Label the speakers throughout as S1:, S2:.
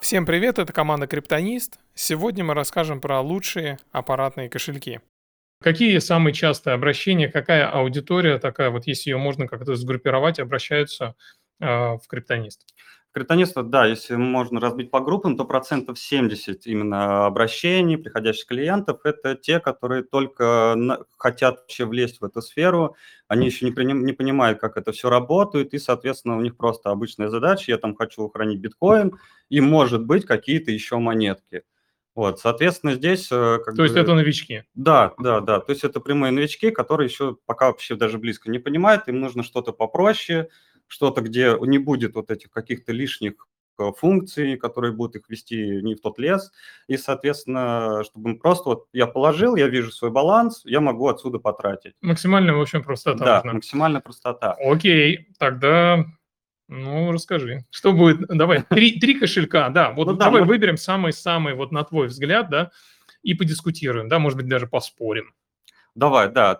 S1: Всем привет, это команда Криптонист. Сегодня мы расскажем про лучшие аппаратные кошельки. Какие самые частые обращения, какая аудитория такая, вот если ее можно как-то сгруппировать, обращаются э, в Криптонист?
S2: Криптонисты, да, если можно разбить по группам, то процентов 70 именно обращений, приходящих клиентов, это те, которые только на, хотят вообще влезть в эту сферу, они еще не, приним, не понимают, как это все работает, и, соответственно, у них просто обычная задача, я там хочу хранить биткоин, и, может быть, какие-то еще монетки. Вот, соответственно, здесь...
S1: Э, как то бы, есть это новички?
S2: Да, да, да. То есть это прямые новички, которые еще пока вообще даже близко не понимают, им нужно что-то попроще, что-то, где не будет вот этих каких-то лишних э, функций, которые будут их вести не в тот лес. И, соответственно, чтобы просто вот я положил, я вижу свой баланс, я могу отсюда потратить.
S1: Максимальная, в общем, простота.
S2: Да, нужна. максимальная простота.
S1: Окей, тогда ну, расскажи. Что будет? Давай, три, три кошелька, да. Вот ну, давай да, выберем самый-самый, вот на твой взгляд, да, и подискутируем, да, может быть, даже поспорим.
S2: Давай, да,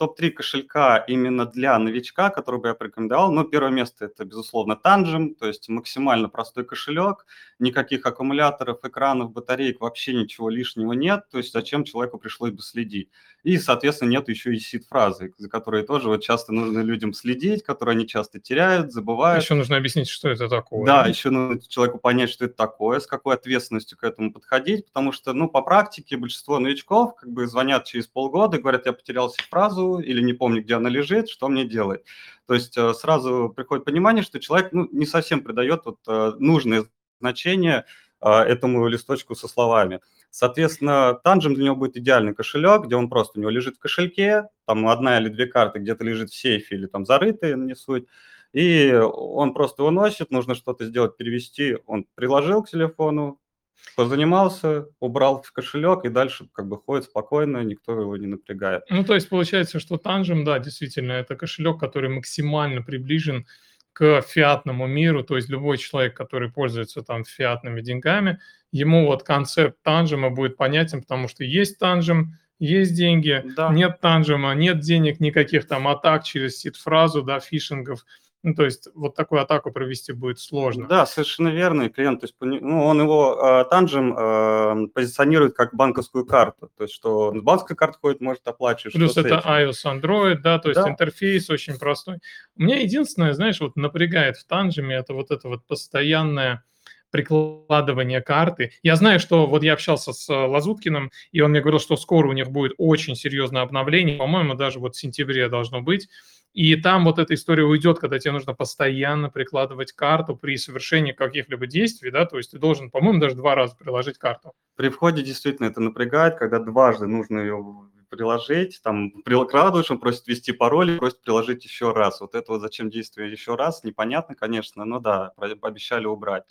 S2: топ-3 кошелька именно для новичка, который бы я порекомендовал. Ну, первое место это, безусловно, Tangem, то есть максимально простой кошелек, никаких аккумуляторов, экранов, батареек, вообще ничего лишнего нет, то есть зачем человеку пришлось бы следить. И, соответственно, нет еще и сид-фразы, за которые тоже вот часто нужно людям следить, которые они часто теряют, забывают.
S1: Еще нужно объяснить, что это такое.
S2: Да, еще нужно человеку понять, что это такое, с какой ответственностью к этому подходить, потому что, ну, по практике большинство новичков как бы звонят через полгода и говорят, я потерял фразу или не помню, где она лежит, что мне делать. То есть э, сразу приходит понимание, что человек ну, не совсем придает вот, э, нужное значение э, этому листочку со словами. Соответственно, Tangent для него будет идеальный кошелек, где он просто у него лежит в кошельке, там одна или две карты где-то лежит в сейфе или там зарытые, не суть, и он просто выносит, нужно что-то сделать, перевести, он приложил к телефону, позанимался, убрал в кошелек и дальше как бы ходит спокойно, никто его не напрягает.
S1: Ну, то есть получается, что Tangem, да, действительно, это кошелек, который максимально приближен фиатному миру, то есть любой человек, который пользуется там фиатными деньгами, ему вот концепт Танжема будет понятен, потому что есть Танжем, есть деньги, да. нет Танжема, нет денег, никаких там атак через сид-фразу, да, фишингов, ну, то есть вот такую атаку провести будет сложно.
S2: Да, совершенно верно. клиент, то есть, ну, он его э, танжем э, позиционирует как банковскую карту. То есть, что с банковской карты ходит, может оплачивать.
S1: Плюс это iOS, Android, да, то есть да. интерфейс очень простой. У меня единственное, знаешь, вот напрягает в танжеме, это вот это вот постоянное прикладывание карты. Я знаю, что вот я общался с Лазуткиным, и он мне говорил, что скоро у них будет очень серьезное обновление. По-моему, даже вот в сентябре должно быть. И там вот эта история уйдет, когда тебе нужно постоянно прикладывать карту при совершении каких-либо действий, да, то есть ты должен, по-моему, даже два раза приложить карту.
S2: При входе действительно это напрягает, когда дважды нужно ее приложить, там прикладываешь, он просит ввести пароль, просит приложить еще раз. Вот это вот зачем действие еще раз, непонятно, конечно, но да, обещали убрать.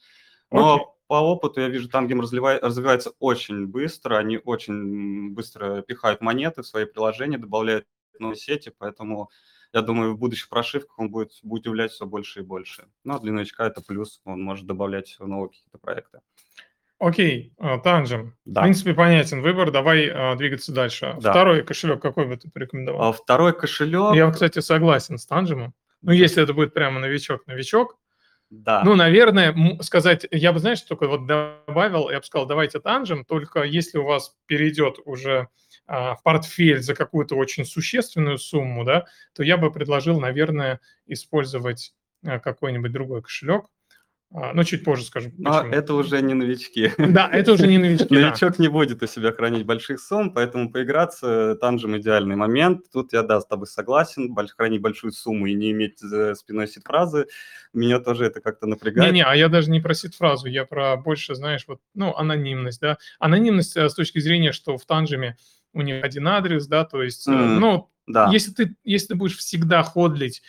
S2: Но okay. по опыту я вижу, там гейм развивается очень быстро, они очень быстро пихают монеты в свои приложения, добавляют новые сети, поэтому я думаю, в будущих прошивках он будет, будет являть все больше и больше. Ну, а для новичка это плюс, он может добавлять новые какие-то проекты.
S1: Окей, а, Танжем. Да. В принципе, понятен выбор. Давай а, двигаться дальше. Да. Второй кошелек какой бы ты порекомендовал?
S2: А второй кошелек...
S1: Я, кстати, согласен с Танжемом. Ну, если это будет прямо новичок-новичок, да. Ну, наверное, сказать, я бы, знаешь, только вот добавил, я бы сказал, давайте Танжем, только если у вас перейдет уже в портфель за какую-то очень существенную сумму, да, то я бы предложил, наверное, использовать а, какой-нибудь другой кошелек. А, но чуть позже скажу.
S2: А это уже не новички.
S1: Да, это уже не новички.
S2: Новичок не будет у себя хранить больших сумм, поэтому поиграться танжем идеальный момент. Тут я, да, с тобой согласен. Хранить большую сумму и не иметь за спиной сид-фразы, меня тоже это как-то напрягает.
S1: Не-не, а я даже не про сид-фразу, я про больше, знаешь, вот, ну, анонимность, да. Анонимность э, с точки зрения, что в танжеме у них один адрес, да, то есть, mm, ну, да. если ты, если ты будешь всегда ходлить,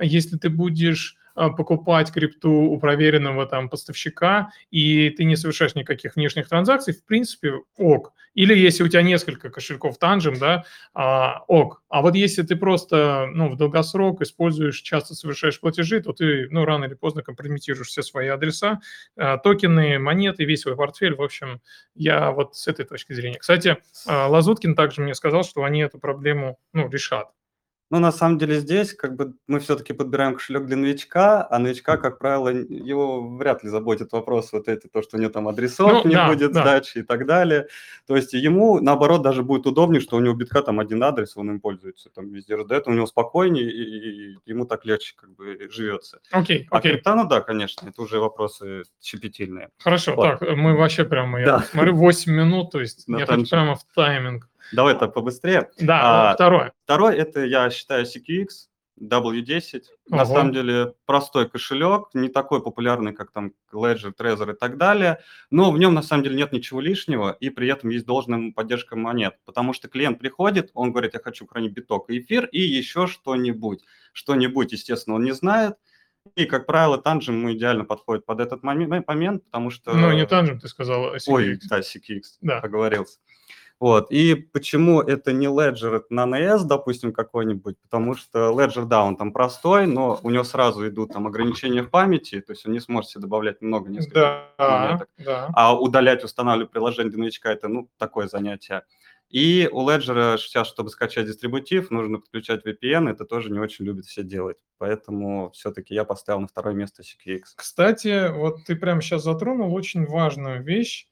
S1: если ты будешь покупать крипту у проверенного там поставщика, и ты не совершаешь никаких внешних транзакций, в принципе, ок. Или если у тебя несколько кошельков танжем, да, а, ок. А вот если ты просто, ну, в долгосрок используешь, часто совершаешь платежи, то ты, ну, рано или поздно компрометируешь все свои адреса, а, токены, монеты, весь свой портфель. В общем, я вот с этой точки зрения. Кстати, а, Лазуткин также мне сказал, что они эту проблему, ну, решат.
S2: Ну, на самом деле здесь как бы мы все-таки подбираем кошелек для новичка, а новичка, как правило, его вряд ли заботит вопрос вот эти, то, что у него там адресов ну, не да, будет да. сдачи и так далее. То есть ему, наоборот, даже будет удобнее, что у него битка там один адрес, он им пользуется, там везде раздает, у него спокойнее, и, и ему так легче как бы живется.
S1: Окей, okay,
S2: а
S1: окей.
S2: Okay. ну да, конечно, это уже вопросы щепетильные.
S1: Хорошо, вот. так, мы вообще прямо, я да. смотрю, 8 минут, то есть я хочу прямо в тайминг.
S2: Давай так побыстрее.
S1: Да, а, второе.
S2: Второй – это, я считаю, CQX W10. Ого. На самом деле простой кошелек, не такой популярный, как там Ledger, Trezor и так далее, но в нем на самом деле нет ничего лишнего, и при этом есть должная поддержка монет, потому что клиент приходит, он говорит, я хочу хранить биток и эфир, и еще что-нибудь. Что-нибудь, естественно, он не знает, и, как правило, ему идеально подходит под этот момент, потому что...
S1: Ну, не Tangent, ты сказал, а
S2: CQX. Ой, да, CQX, да. оговорился. Вот. И почему это не Ledger на NES, допустим, какой-нибудь? Потому что Ledger, да, он там простой, но у него сразу идут там ограничения в памяти, то есть он не сможет себе добавлять много несколько
S1: да, да.
S2: А удалять, устанавливать приложение для новичка – это, ну, такое занятие. И у Ledger сейчас, чтобы скачать дистрибутив, нужно подключать VPN, это тоже не очень любят все делать. Поэтому все-таки я поставил на второе место CQX.
S1: Кстати, вот ты прямо сейчас затронул очень важную вещь,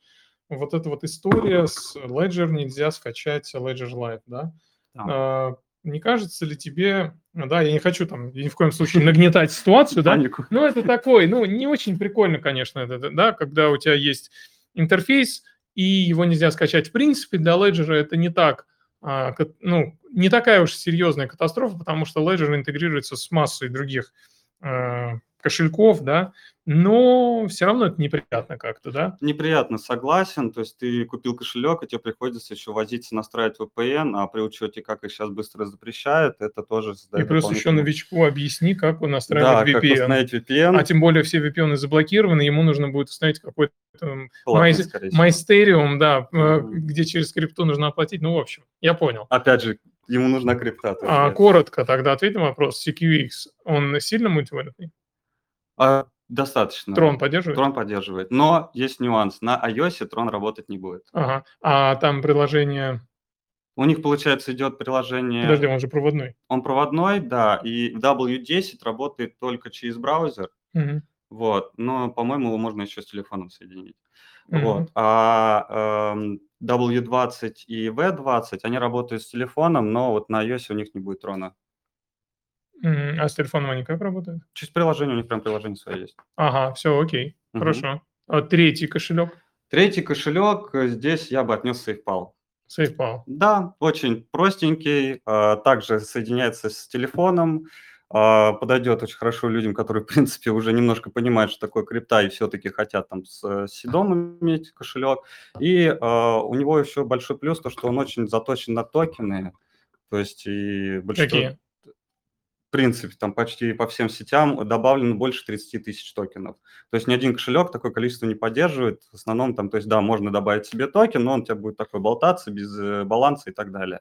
S1: вот эта вот история с Ledger нельзя скачать Ledger Live, да? А, не кажется ли тебе, да, я не хочу там ни в коем случае нагнетать ситуацию, да, но это такой, ну, не очень прикольно, конечно, это, да, когда у тебя есть интерфейс, и его нельзя скачать. В принципе, для Ledger это не так, а, ну, не такая уж серьезная катастрофа, потому что Ledger интегрируется с массой других а, кошельков, да, но все равно это неприятно как-то, да?
S2: Неприятно, согласен. То есть ты купил кошелек, и тебе приходится еще возиться, настраивать VPN, а при учете, как их сейчас быстро запрещают, это тоже
S1: создает И плюс еще новичку объясни, как он настраивает
S2: да, VPN. как установить VPN.
S1: А тем более все VPN заблокированы, ему нужно будет установить какой-то Mysterium, да, mm-hmm. где через крипту нужно оплатить. Ну, в общем, я понял.
S2: Опять же, ему нужна крипта.
S1: А, коротко тогда ответим вопрос. CQX, он сильно мультивалютный?
S2: А, достаточно.
S1: Трон поддерживает?
S2: Трон поддерживает. Но есть нюанс. На iOS Трон работать не будет.
S1: Ага. А там приложение...
S2: У них, получается, идет приложение...
S1: Подожди, он же проводной.
S2: Он проводной, да. И W10 работает только через браузер.
S1: Угу.
S2: Вот. Но, по-моему, его можно еще с телефоном соединить. Угу. Вот. А э, W20 и V20, они работают с телефоном, но вот на iOS у них не будет трона.
S1: А с телефоном они как работают?
S2: Через приложение, у них прям приложение свое есть.
S1: Ага, все, окей, угу. хорошо. А третий кошелек?
S2: Третий кошелек, э, здесь я бы отнес SafePal.
S1: SafePal.
S2: Да, очень простенький, а, также соединяется с телефоном, а, подойдет очень хорошо людям, которые, в принципе, уже немножко понимают, что такое крипта и все-таки хотят там с Сидом иметь кошелек. И у него еще большой плюс, то, что он очень заточен на токены, то есть и
S1: большинство... Какие?
S2: Принципе, там почти по всем сетям добавлено больше 30 тысяч токенов. То есть ни один кошелек такое количество не поддерживает. В основном там, то есть да, можно добавить себе токен, но он у тебя будет такой болтаться без э, баланса и так далее.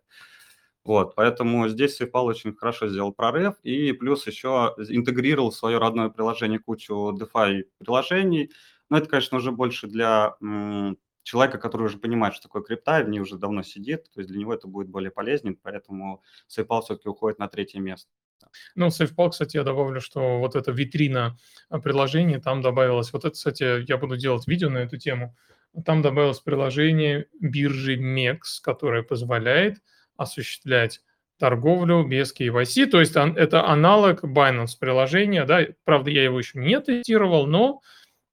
S2: Вот, поэтому здесь SafePal очень хорошо сделал прорыв, и плюс еще интегрировал в свое родное приложение кучу DeFi приложений. Но это, конечно, уже больше для человека, который уже понимает, что такое крипта, в ней уже давно сидит, то есть для него это будет более полезнее, поэтому SafePal все-таки уходит на третье место.
S1: Ну, SafePal, кстати, я добавлю, что вот эта витрина а, приложений, там добавилось, вот это, кстати, я буду делать видео на эту тему, там добавилось приложение биржи MEX, которое позволяет осуществлять торговлю без KYC, то есть это аналог Binance приложения, да, правда, я его еще не тестировал, но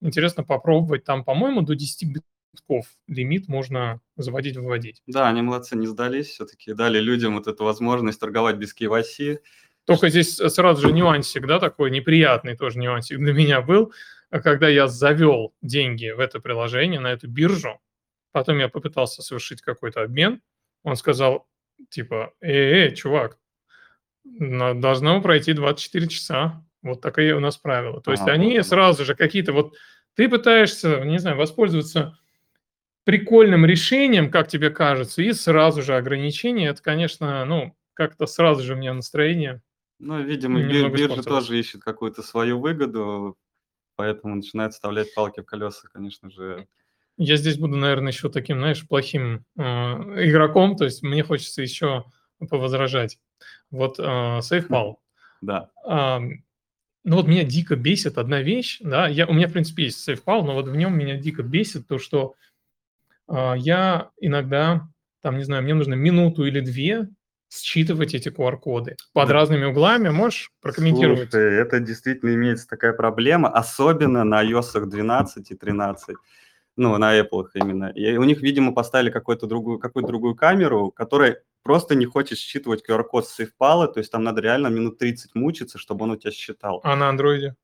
S1: интересно попробовать, там, по-моему, до 10 битков лимит можно заводить, выводить.
S2: Да, они молодцы, не сдались, все-таки дали людям вот эту возможность торговать без KYC,
S1: только здесь сразу же нюансик, да, такой неприятный тоже нюансик для меня был, когда я завел деньги в это приложение, на эту биржу, потом я попытался совершить какой-то обмен, он сказал, типа, эй, эй, чувак, должно пройти 24 часа, вот такое у нас правило. То есть а, они вот. сразу же какие-то вот, ты пытаешься, не знаю, воспользоваться прикольным решением, как тебе кажется, и сразу же ограничения, это, конечно, ну, как-то сразу же у меня настроение
S2: ну, видимо, бир, биржа тоже ищет какую-то свою выгоду, поэтому начинает вставлять палки в колеса, конечно же.
S1: Я здесь буду, наверное, еще таким, знаешь, плохим э, игроком, то есть мне хочется еще повозражать. Вот э, SafePal.
S2: Да.
S1: Э, ну вот меня дико бесит одна вещь, да, я, у меня, в принципе, есть SafePal, но вот в нем меня дико бесит то, что я иногда, там, не знаю, мне нужно минуту или две считывать эти QR-коды под да. разными углами. Можешь прокомментировать?
S2: Слушай, это действительно имеется такая проблема, особенно на iOS 12 и 13 ну, на Apple именно. И у них, видимо, поставили какую-то другую, какую-то другую камеру, которая просто не хочет считывать QR-код с SafePal, то есть там надо реально минут 30 мучиться, чтобы он у тебя считал.
S1: А на андроиде?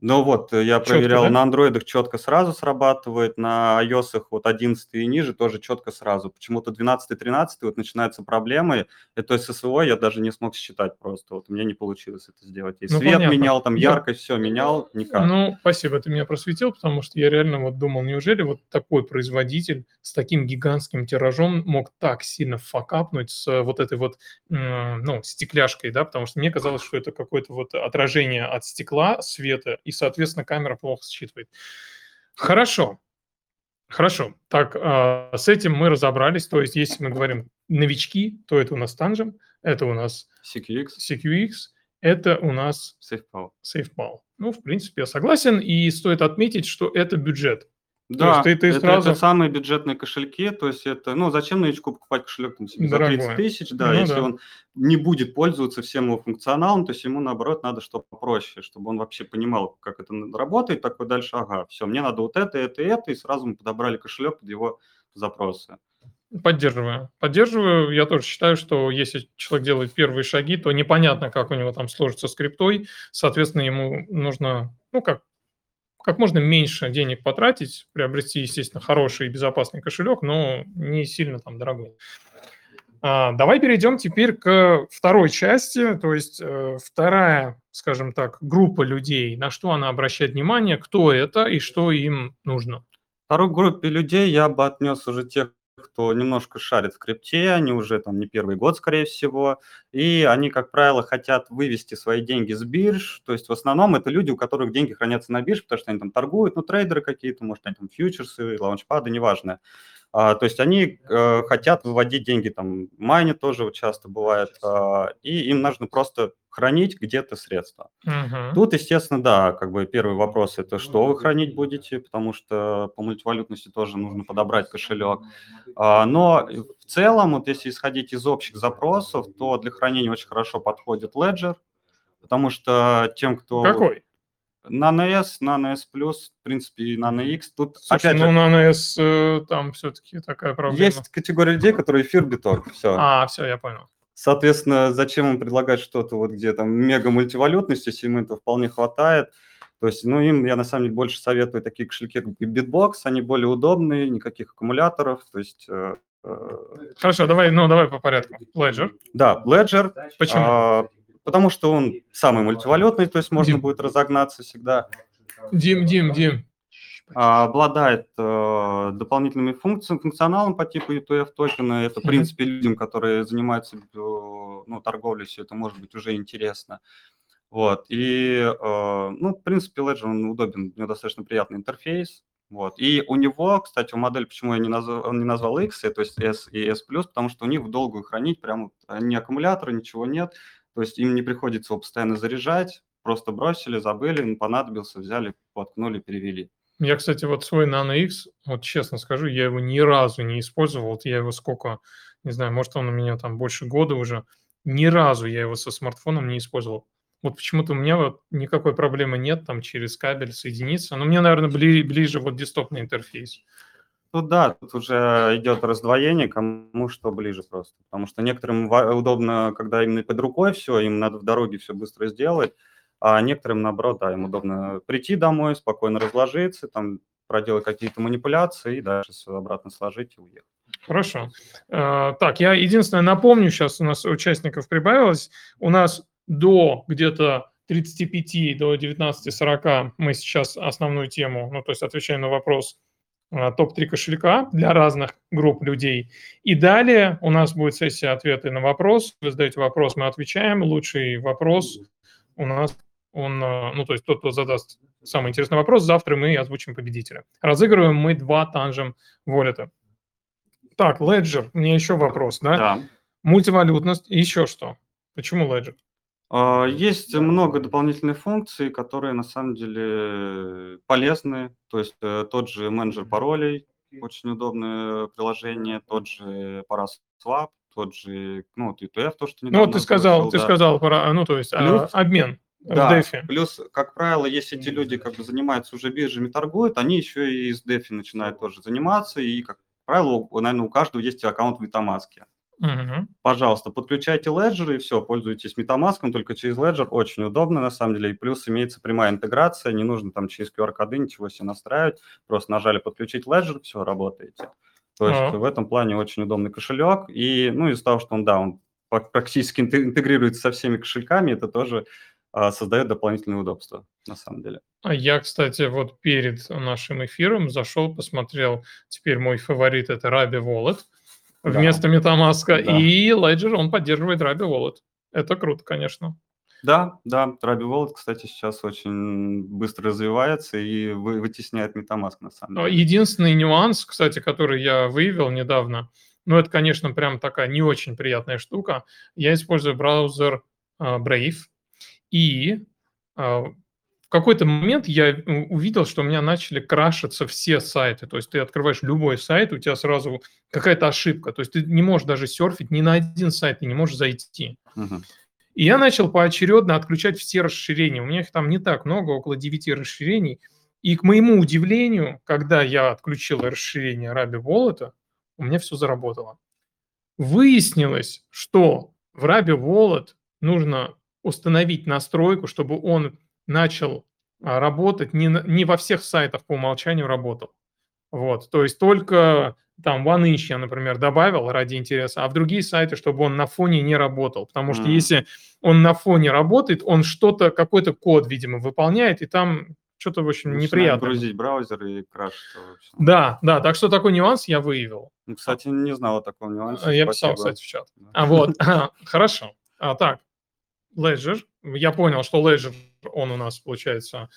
S2: Ну вот, э, я четко, проверял, да? на андроидах четко сразу срабатывает, на iOS вот 11 и ниже тоже четко сразу. Почему-то 12 и 13 вот начинаются проблемы. Это ССО я даже не смог считать просто. Вот у меня не получилось это сделать. И ну, свет понятно. менял, там яркость, я... все менял, никак.
S1: Ну, спасибо, ты меня просветил, потому что я реально вот думал, неужели вот такой производитель с таким гигантским тиражом мог так сильно факапнуть с вот этой вот, ну, стекляшкой, да, потому что мне казалось, что это какое-то вот отражение от стекла, света, и, соответственно, камера плохо считывает. Хорошо. Хорошо. Так, э, с этим мы разобрались. То есть, если мы говорим новички, то это у нас Tangent, это у нас
S2: CQX,
S1: CQX это у нас
S2: SafePal.
S1: SafePal. Ну, в принципе, я согласен. И стоит отметить, что это бюджет.
S2: Да, ты, ты это, сразу... это самые бюджетные кошельки, то есть это, ну, зачем новичку покупать кошелек там, себе за 30 тысяч, да, ну, если да. он не будет пользоваться всем его функционалом, то есть ему, наоборот, надо что попроще, чтобы он вообще понимал, как это работает, такой дальше, ага, все, мне надо вот это, это, это, и сразу мы подобрали кошелек под его запросы.
S1: Поддерживаю. Поддерживаю. Я тоже считаю, что если человек делает первые шаги, то непонятно, как у него там сложится скриптой. Соответственно, ему нужно, ну, как как можно меньше денег потратить, приобрести, естественно, хороший и безопасный кошелек, но не сильно там дорогой. А, давай перейдем теперь к второй части, то есть э, вторая, скажем так, группа людей, на что она обращает внимание, кто это и что им нужно.
S2: Второй группе людей я бы отнес уже тех, кто немножко шарит в крипте, они уже там не первый год, скорее всего, и они, как правило, хотят вывести свои деньги с бирж, то есть в основном это люди, у которых деньги хранятся на бирже, потому что они там торгуют, ну, трейдеры какие-то, может, они там фьючерсы, лаунчпады, неважно. А, то есть они э, хотят выводить деньги, там, майне тоже часто бывает, а, и им нужно просто хранить где-то средства.
S1: Угу.
S2: Тут, естественно, да, как бы первый вопрос это что вы хранить будете, потому что по мультивалютности тоже нужно подобрать кошелек. А, но в целом, вот если исходить из общих запросов, то для хранения очень хорошо подходит Ledger, потому что тем, кто...
S1: Какой?
S2: Nano S, Nano S+, в принципе, и Nano X. Тут,
S1: Слушай, опять ну, же, Nano S, э, там все-таки такая проблема.
S2: Есть категория людей, которые эфир биток, все.
S1: А, все, я понял.
S2: Соответственно, зачем им предлагать что-то вот где там мега мультивалютность, если им это вполне хватает. То есть, ну, им я на самом деле больше советую такие кошельки, как Bitbox, они более удобные, никаких аккумуляторов, то есть... Э,
S1: э Хорошо, давай, ну, давай по порядку. Ledger.
S2: Да, Ledger.
S1: Почему? А,
S2: потому что он самый мультивалютный, то есть можно Дим. будет разогнаться всегда.
S1: Дим, Дим, Дим.
S2: А, обладает э, дополнительными функциями, функционалом по типу ETF токена. Это, в принципе, людям, которые занимаются э, ну, торговлей, все это может быть уже интересно. Вот. И, э, ну, в принципе, Ledger, он удобен, у него достаточно приятный интерфейс. Вот. И у него, кстати, у модели, почему я не назвал, он не назвал X, то есть S и S+, потому что у них в долгую хранить прям ни аккумулятора, ничего нет. То есть им не приходится его постоянно заряжать, просто бросили, забыли, понадобился, взяли, воткнули, перевели.
S1: Я, кстати, вот свой Nano X, вот честно скажу, я его ни разу не использовал. Вот я его сколько, не знаю, может, он у меня там больше года уже. Ни разу я его со смартфоном не использовал. Вот почему-то у меня вот никакой проблемы нет там через кабель соединиться. Но мне, наверное, бли, ближе вот десктопный интерфейс.
S2: Ну да, тут уже идет раздвоение, кому что ближе просто. Потому что некоторым удобно, когда именно под рукой все, им надо в дороге все быстро сделать, а некоторым, наоборот, да, им удобно прийти домой, спокойно разложиться, там проделать какие-то манипуляции и дальше все обратно сложить и уехать.
S1: Хорошо. Э, так, я единственное напомню, сейчас у нас участников прибавилось, у нас до где-то 35 до 19-40 мы сейчас основную тему, ну, то есть отвечаем на вопрос – топ-3 кошелька для разных групп людей. И далее у нас будет сессия ответы на вопрос. Вы задаете вопрос, мы отвечаем. Лучший вопрос у нас, он, а, ну, то есть тот, кто задаст самый интересный вопрос, завтра мы озвучим победителя. Разыгрываем мы два танжем волета. Так, Ledger, мне еще вопрос, да?
S2: Да.
S1: мультивалютность и еще что? Почему Ledger?
S2: А, есть много дополнительных функций, которые на самом деле полезны. То есть э, тот же менеджер паролей, очень удобное приложение, тот же Paraswap, тот же, ну, ETF, то, что
S1: недавно Ну, ты сказал, слышал, ты да. сказал, про, ну, то есть а, плюс, обмен
S2: да, в DeFi. Плюс, как правило, если эти люди как бы занимаются уже биржами, торгуют, они еще и с DeFi начинают тоже заниматься, и, как правило, наверное, у каждого есть аккаунт в MetaMask. Угу. Пожалуйста, подключайте Ledger и все, пользуйтесь MetaMask, только через Ledger очень удобно на самом деле. И плюс имеется прямая интеграция, не нужно там через QR-коды ничего себе настраивать, просто нажали подключить Ledger, все, работаете. То есть а. в этом плане очень удобный кошелек. И, ну, из-за того, что он, да, он практически интегрируется со всеми кошельками, это тоже а, создает дополнительные удобства, на самом деле.
S1: А я, кстати, вот перед нашим эфиром зашел, посмотрел, теперь мой фаворит это Rabi Wallet вместо да. MetaMask, да. и Ledger, он поддерживает Rabi Wallet. Это круто, конечно.
S2: Да, да, Rabi Wallet, кстати, сейчас очень быстро развивается и вы, вытесняет MetaMask на самом
S1: деле. Единственный нюанс, кстати, который я выявил недавно, ну, это, конечно, прям такая не очень приятная штука. Я использую браузер uh, Brave, и в какой-то момент я увидел, что у меня начали крашиться все сайты. То есть ты открываешь любой сайт, у тебя сразу какая-то ошибка. То есть ты не можешь даже серфить ни на один сайт, ты не можешь зайти. Uh-huh. И я начал поочередно отключать все расширения. У меня их там не так много, около 9 расширений. И к моему удивлению, когда я отключил расширение Rabi Wallet, у меня все заработало. Выяснилось, что в Rabi Wallet нужно установить настройку, чтобы он начал а, работать, не, не во всех сайтах по умолчанию работал. Вот, то есть только там OneInch я, например, добавил ради интереса, а в другие сайты, чтобы он на фоне не работал. Потому что mm. если он на фоне работает, он что-то, какой-то код, видимо, выполняет, и там что-то, в общем, неприятно.
S2: грузить браузер и крашится.
S1: Да, да, так что такой нюанс я выявил.
S2: Ну, кстати, не знал о таком нюансе.
S1: Я Спасибо. писал, кстати, в чат. Да. А вот, хорошо. А, так, Ledger. Я понял, что Ledger, он у нас, получается,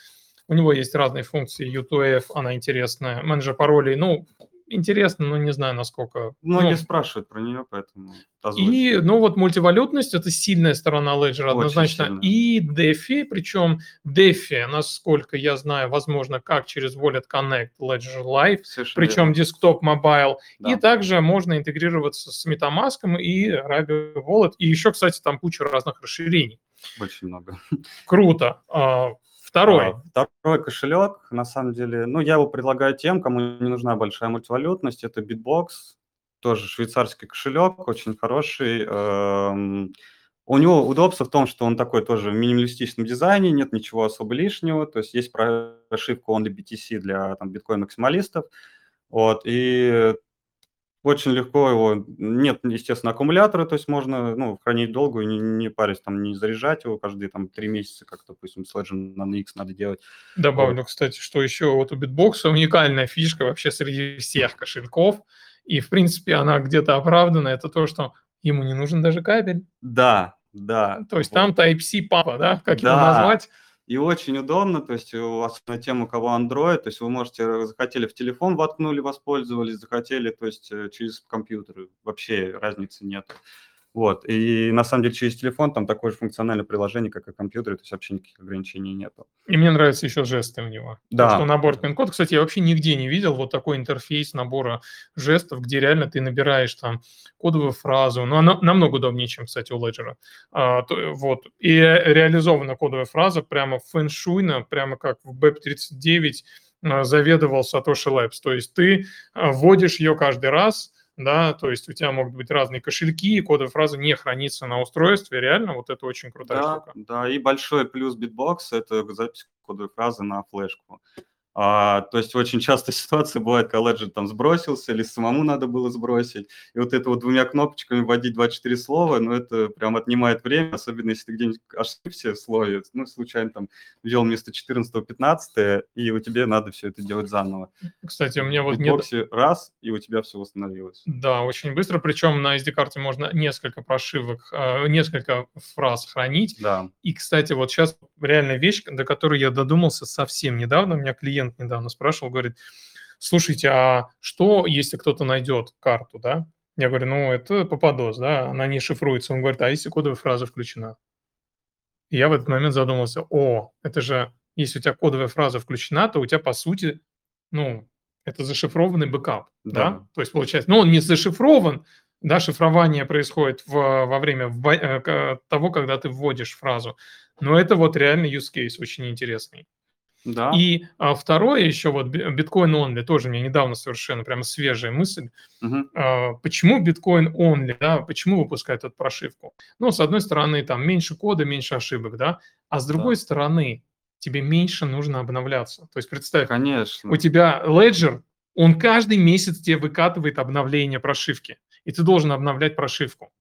S1: у него есть разные функции. U2F, она интересная. Менеджер паролей, ну, интересно, но не знаю, насколько...
S2: Многие
S1: ну,
S2: спрашивают про нее, поэтому...
S1: И, ну вот, мультивалютность – это сильная сторона Ledger однозначно. Сильная. И DeFi, причем DeFi, насколько я знаю, возможно, как через WalletConnect, Ledger Live, Совершенно причем верно. десктоп, mobile. Да. И также можно интегрироваться с MetaMask и Rabby Wallet. И еще, кстати, там куча разных расширений.
S2: Очень много.
S1: Круто. А, Второй.
S2: А, второй кошелек, на самом деле, ну, я его предлагаю тем, кому не нужна большая мультивалютность, это BitBox, тоже швейцарский кошелек, очень хороший. Эм, у него удобство в том, что он такой тоже в минималистичном дизайне, нет ничего особо лишнего, то есть есть прошивка он BTC для там, биткоин-максималистов, вот, и очень легко его, нет, естественно, аккумулятора, то есть можно ну, хранить долго и не, не парить, там, не заряжать его каждые там три месяца, как, допустим, с Legend на X надо делать.
S1: Добавлю, вот. кстати, что еще вот у Bitbox уникальная фишка вообще среди всех кошельков, и, в принципе, она где-то оправдана, это то, что ему не нужен даже кабель.
S2: Да, да.
S1: То есть вот. там Type-C папа, да, как да. его назвать?
S2: И очень удобно, то есть у вас на тему, кого Android, то есть вы можете, захотели в телефон воткнули, воспользовались, захотели, то есть э, через компьютер, вообще разницы нет. Вот, и на самом деле через телефон там такое же функциональное приложение, как и компьютер, то есть вообще никаких ограничений нету.
S1: И мне нравятся еще жесты у него. Да. То, что набор пин-код, кстати, я вообще нигде не видел вот такой интерфейс набора жестов, где реально ты набираешь там кодовую фразу, но она намного удобнее, чем, кстати, у Ledger. А, то, вот, и реализована кодовая фраза прямо фэншуйно, прямо как в BEP39 а, заведовал Satoshi Labs. То есть ты а, вводишь ее каждый раз, да, то есть у тебя могут быть разные кошельки, и кодовая фраза не хранится на устройстве, реально вот это очень крутая
S2: да,
S1: штука.
S2: Да, и большой плюс Bitbox – это запись кодовой фразы на флешку. А, то есть очень часто ситуация бывает, когда Ledger там сбросился или самому надо было сбросить. И вот это вот двумя кнопочками вводить 24 слова, ну это прям отнимает время, особенно если ты где-нибудь ошибся в слове, ну случайно там ввел вместо 14 15 и у тебя надо все это делать заново.
S1: Кстати, у меня вот
S2: нет... раз, и у тебя все восстановилось.
S1: Да, очень быстро, причем на SD-карте можно несколько прошивок, а, несколько фраз хранить.
S2: Да.
S1: И, кстати, вот сейчас реальная вещь, до которой я додумался совсем недавно, у меня клиент клиент недавно спрашивал, говорит, слушайте, а что, если кто-то найдет карту, да, Я говорю, ну, это попадос, да, она не шифруется. Он говорит, а если кодовая фраза включена? И я в этот момент задумался, о, это же, если у тебя кодовая фраза включена, то у тебя, по сути, ну, это зашифрованный бэкап, да? да? То есть, получается, ну, он не зашифрован, да, шифрование происходит в, во время в, э, того, когда ты вводишь фразу, но это вот реально use case очень интересный. Да. И а, второе еще вот биткоин only тоже мне недавно совершенно прямо свежая мысль. Угу. А, почему биткоин only, да, почему выпускают эту прошивку? Ну, с одной стороны, там меньше кода, меньше ошибок, да, а с другой да. стороны, тебе меньше нужно обновляться. То есть представь, Конечно. у тебя Ledger, он каждый месяц тебе выкатывает обновление прошивки, и ты должен обновлять прошивку.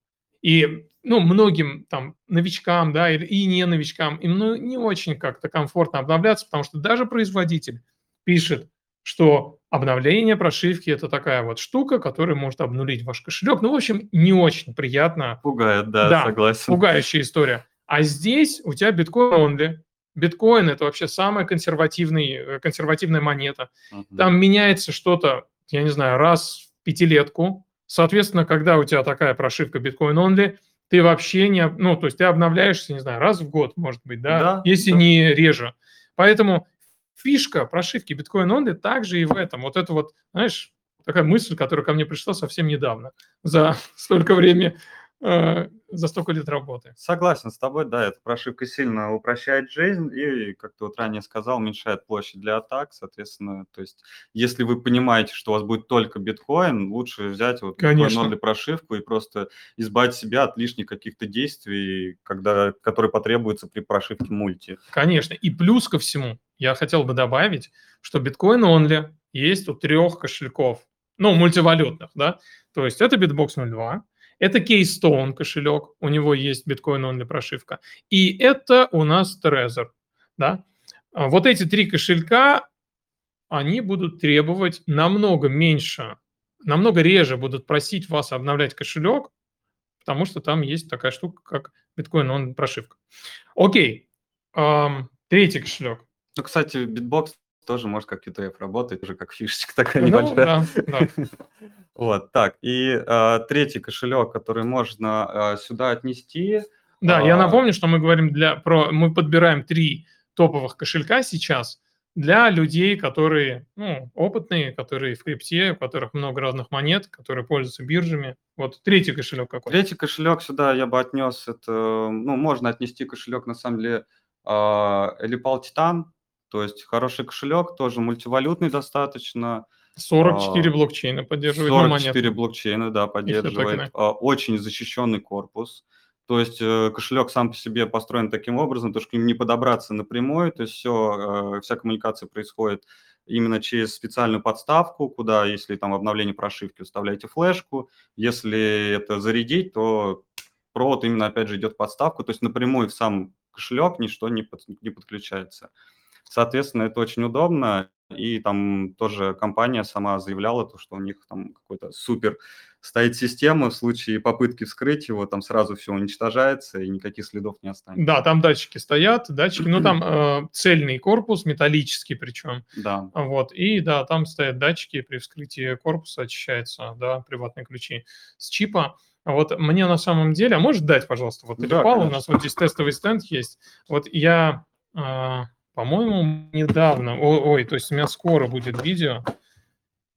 S1: И ну, многим там новичкам, да, и, и не новичкам, им ну, не очень как-то комфортно обновляться, потому что даже производитель пишет, что обновление прошивки – это такая вот штука, которая может обнулить ваш кошелек. Ну, в общем, не очень приятно.
S2: Пугает, да, да согласен.
S1: пугающая история. А здесь у тебя биткоин only. Биткоин – это вообще самая консервативный, э, консервативная монета. Uh-huh. Там меняется что-то, я не знаю, раз в пятилетку. Соответственно, когда у тебя такая прошивка биткоин only – ты вообще не, ну, то есть ты обновляешься, не знаю, раз в год, может быть, да, да если да. не реже. Поэтому фишка прошивки биткоин онли также и в этом. Вот это вот, знаешь, такая мысль, которая ко мне пришла совсем недавно, за столько времени Э, за столько лет работы.
S2: Согласен с тобой, да, эта прошивка сильно упрощает жизнь и, как ты вот ранее сказал, уменьшает площадь для атак, соответственно, то есть если вы понимаете, что у вас будет только биткоин, лучше взять вот биткоин прошивку и просто избавить себя от лишних каких-то действий, когда, которые потребуются при прошивке мульти.
S1: Конечно, и плюс ко всему, я хотел бы добавить, что биткоин only есть у трех кошельков, ну, мультивалютных, да, то есть это Bitbox 02, это Keystone кошелек, у него есть биткоин only прошивка. И это у нас Trezor. Да? А вот эти три кошелька, они будут требовать намного меньше, намного реже будут просить вас обновлять кошелек, потому что там есть такая штука, как биткоин он прошивка. Окей, эм, третий кошелек.
S2: Ну, кстати, Bitbox тоже может как ETF работать, уже как фишечка такая ну, небольшая. Да, да. Вот, так, и э, третий кошелек, который можно э, сюда отнести.
S1: Да, э, я напомню, что мы говорим для, про, мы подбираем три топовых кошелька сейчас для людей, которые ну, опытные, которые в крипте, у которых много разных монет, которые пользуются биржами. Вот третий кошелек какой?
S2: Третий кошелек сюда я бы отнес, это, ну, можно отнести кошелек, на самом деле, Elipal Titan, то есть хороший кошелек, тоже мультивалютный достаточно,
S1: 44 а, блокчейна поддерживает.
S2: 44 ну, блокчейна, да, поддерживает. А, очень защищенный корпус. То есть э, кошелек сам по себе построен таким образом, то, что к ним не подобраться напрямую, то есть все, э, вся коммуникация происходит именно через специальную подставку, куда, если там обновление прошивки, вставляете флешку, если это зарядить, то провод именно, опять же, идет в подставку, то есть напрямую в сам кошелек ничто не, под, не подключается. Соответственно, это очень удобно, и там тоже компания сама заявляла, то, что у них там какой-то супер стоит система, в случае попытки вскрыть его, там сразу все уничтожается и никаких следов не останется.
S1: Да, там датчики стоят, датчики, ну там э, цельный корпус, металлический причем. Да. Вот, и да, там стоят датчики, при вскрытии корпуса очищаются, да, приватные ключи с чипа. Вот мне на самом деле, а можешь дать, пожалуйста, вот да, у нас вот здесь тестовый стенд есть. Вот я... Э, по-моему, недавно, о, ой, то есть у меня скоро будет видео.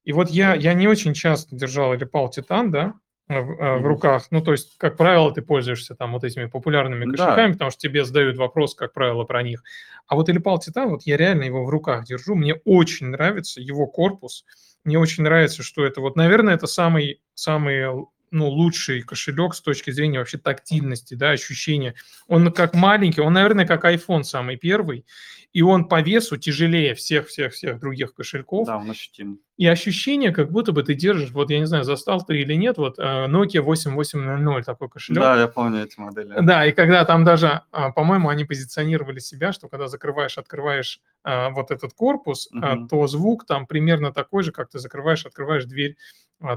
S1: И вот я, я не очень часто держал Ripal Titan, да, в, mm-hmm. в руках. Ну, то есть, как правило, ты пользуешься там вот этими популярными кошельками, да. потому что тебе задают вопрос, как правило, про них. А вот Ripal Titan, вот я реально его в руках держу, мне очень нравится его корпус, мне очень нравится, что это вот, наверное, это самый, самый ну, лучший кошелек с точки зрения вообще тактильности, да, ощущения. Он как маленький, он, наверное, как iPhone самый первый, и он по весу тяжелее всех-всех-всех других кошельков.
S2: Да, он ощутим.
S1: И ощущение, как будто бы ты держишь, вот я не знаю, застал ты или нет, вот э, Nokia 8800 такой кошелек.
S2: Да, я помню эти модели.
S1: Да, и когда там даже, а, по-моему, они позиционировали себя, что когда закрываешь, открываешь а, вот этот корпус, угу. то звук там примерно такой же, как ты закрываешь, открываешь дверь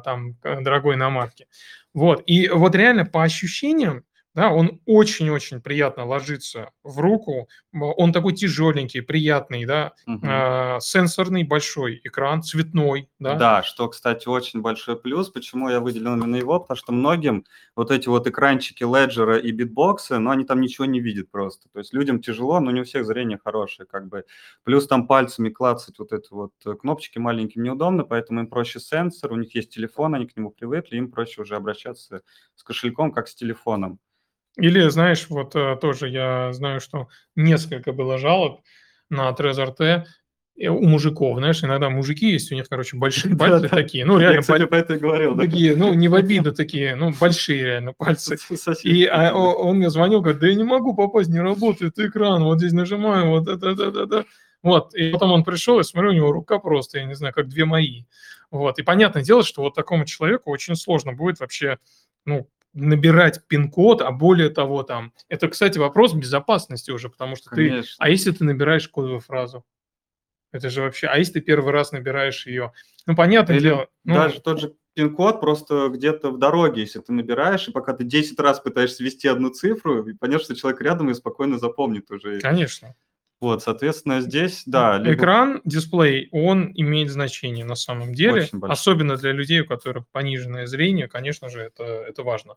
S1: там дорогой иномарки. Вот, и вот реально по ощущениям, да, он очень-очень приятно ложится в руку, он такой тяжеленький, приятный, да, угу. э, сенсорный большой экран, цветной, да.
S2: Да, что, кстати, очень большой плюс. Почему я выделил именно его? Потому что многим вот эти вот экранчики Ledger и битбоксы, ну, они там ничего не видят просто. То есть людям тяжело, но не у всех зрение хорошее, как бы. Плюс там пальцами клацать вот эти вот кнопочки маленькие неудобно, поэтому им проще сенсор, у них есть телефон, они к нему привыкли, им проще уже обращаться с кошельком, как с телефоном.
S1: Или, знаешь, вот э, тоже я знаю, что несколько было жалоб на Trezor T у мужиков, знаешь, иногда мужики есть, у них, короче, большие пальцы такие, ну, реально... Я,
S2: кстати, по это говорил,
S1: да? Такие, ну, не в обиду такие, ну, большие реально пальцы. И а, он мне звонил, говорит, да я не могу попасть, не работает экран, вот здесь нажимаю, вот это, это, это, это. Вот, и потом он пришел, и смотрю, у него рука просто, я не знаю, как две мои. Вот, и понятное дело, что вот такому человеку очень сложно будет вообще, ну, набирать пин-код, а более того, там, это, кстати, вопрос безопасности уже, потому что Конечно. ты, а если ты набираешь кодовую фразу? Это же вообще, а если ты первый раз набираешь ее? Ну, понятное Или дело. Ну,
S2: даже тот же пин-код просто где-то в дороге, если ты набираешь, и пока ты 10 раз пытаешься ввести одну цифру, и понятно, что человек рядом и спокойно запомнит уже.
S1: Конечно.
S2: Вот, соответственно, здесь, да.
S1: Либо... Экран, дисплей, он имеет значение на самом деле, особенно для людей, у которых пониженное зрение, конечно же, это, это важно.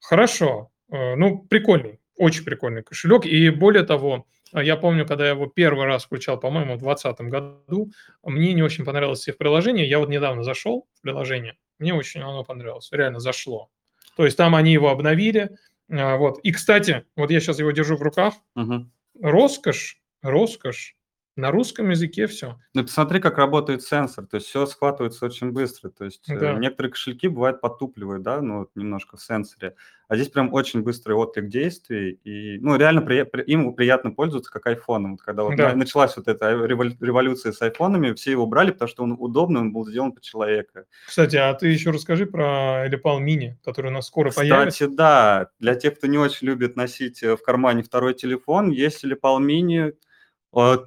S1: Хорошо, э, ну, прикольный, очень прикольный кошелек, и более того, я помню, когда я его первый раз включал, по-моему, в 2020 году, мне не очень понравилось их приложение, я вот недавно зашел в приложение, мне очень оно понравилось, реально зашло. То есть там они его обновили, э, вот. И, кстати, вот я сейчас его держу в руках, угу роскошь, роскошь. На русском языке все.
S2: Ну, посмотри, как работает сенсор. То есть все схватывается очень быстро. То есть э, да. некоторые кошельки бывают потупливают, да, ну, вот немножко в сенсоре. А здесь прям очень быстрый отклик действий. И, ну, реально при, при, им приятно пользоваться, как айфоном. Вот когда вот да. началась вот эта революция с айфонами, все его брали, потому что он удобный, он был сделан под человека.
S1: Кстати, а ты еще расскажи про Элипал Мини, который у нас скоро
S2: Кстати,
S1: появится.
S2: Кстати, да. Для тех, кто не очень любит носить э, в кармане второй телефон, есть Элипал Мини,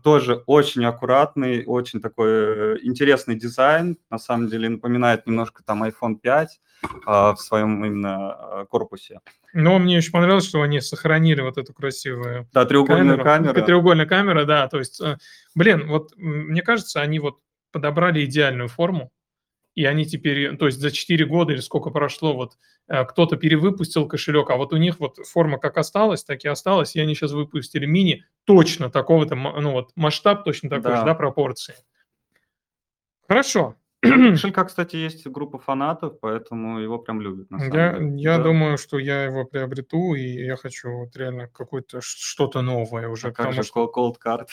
S2: тоже очень аккуратный, очень такой э, интересный дизайн. На самом деле напоминает немножко там iPhone 5 а, в своем именно э, корпусе.
S1: Но мне еще понравилось, что они сохранили вот эту красивую
S2: да, треугольную камеру. камеру.
S1: Треугольная камера, да. То есть, блин, вот мне кажется, они вот подобрали идеальную форму и они теперь, то есть за 4 года или сколько прошло, вот э, кто-то перевыпустил кошелек, а вот у них вот форма как осталась, так и осталась, и они сейчас выпустили мини точно такого-то, ну вот масштаб точно такой да. же, да, пропорции. Хорошо,
S2: кошелька, кстати, есть группа фанатов, поэтому его прям любят.
S1: На самом я деле. я да. думаю, что я его приобрету, и я хочу вот реально какое-то что-то новое уже.
S2: А как же что... Cold Card?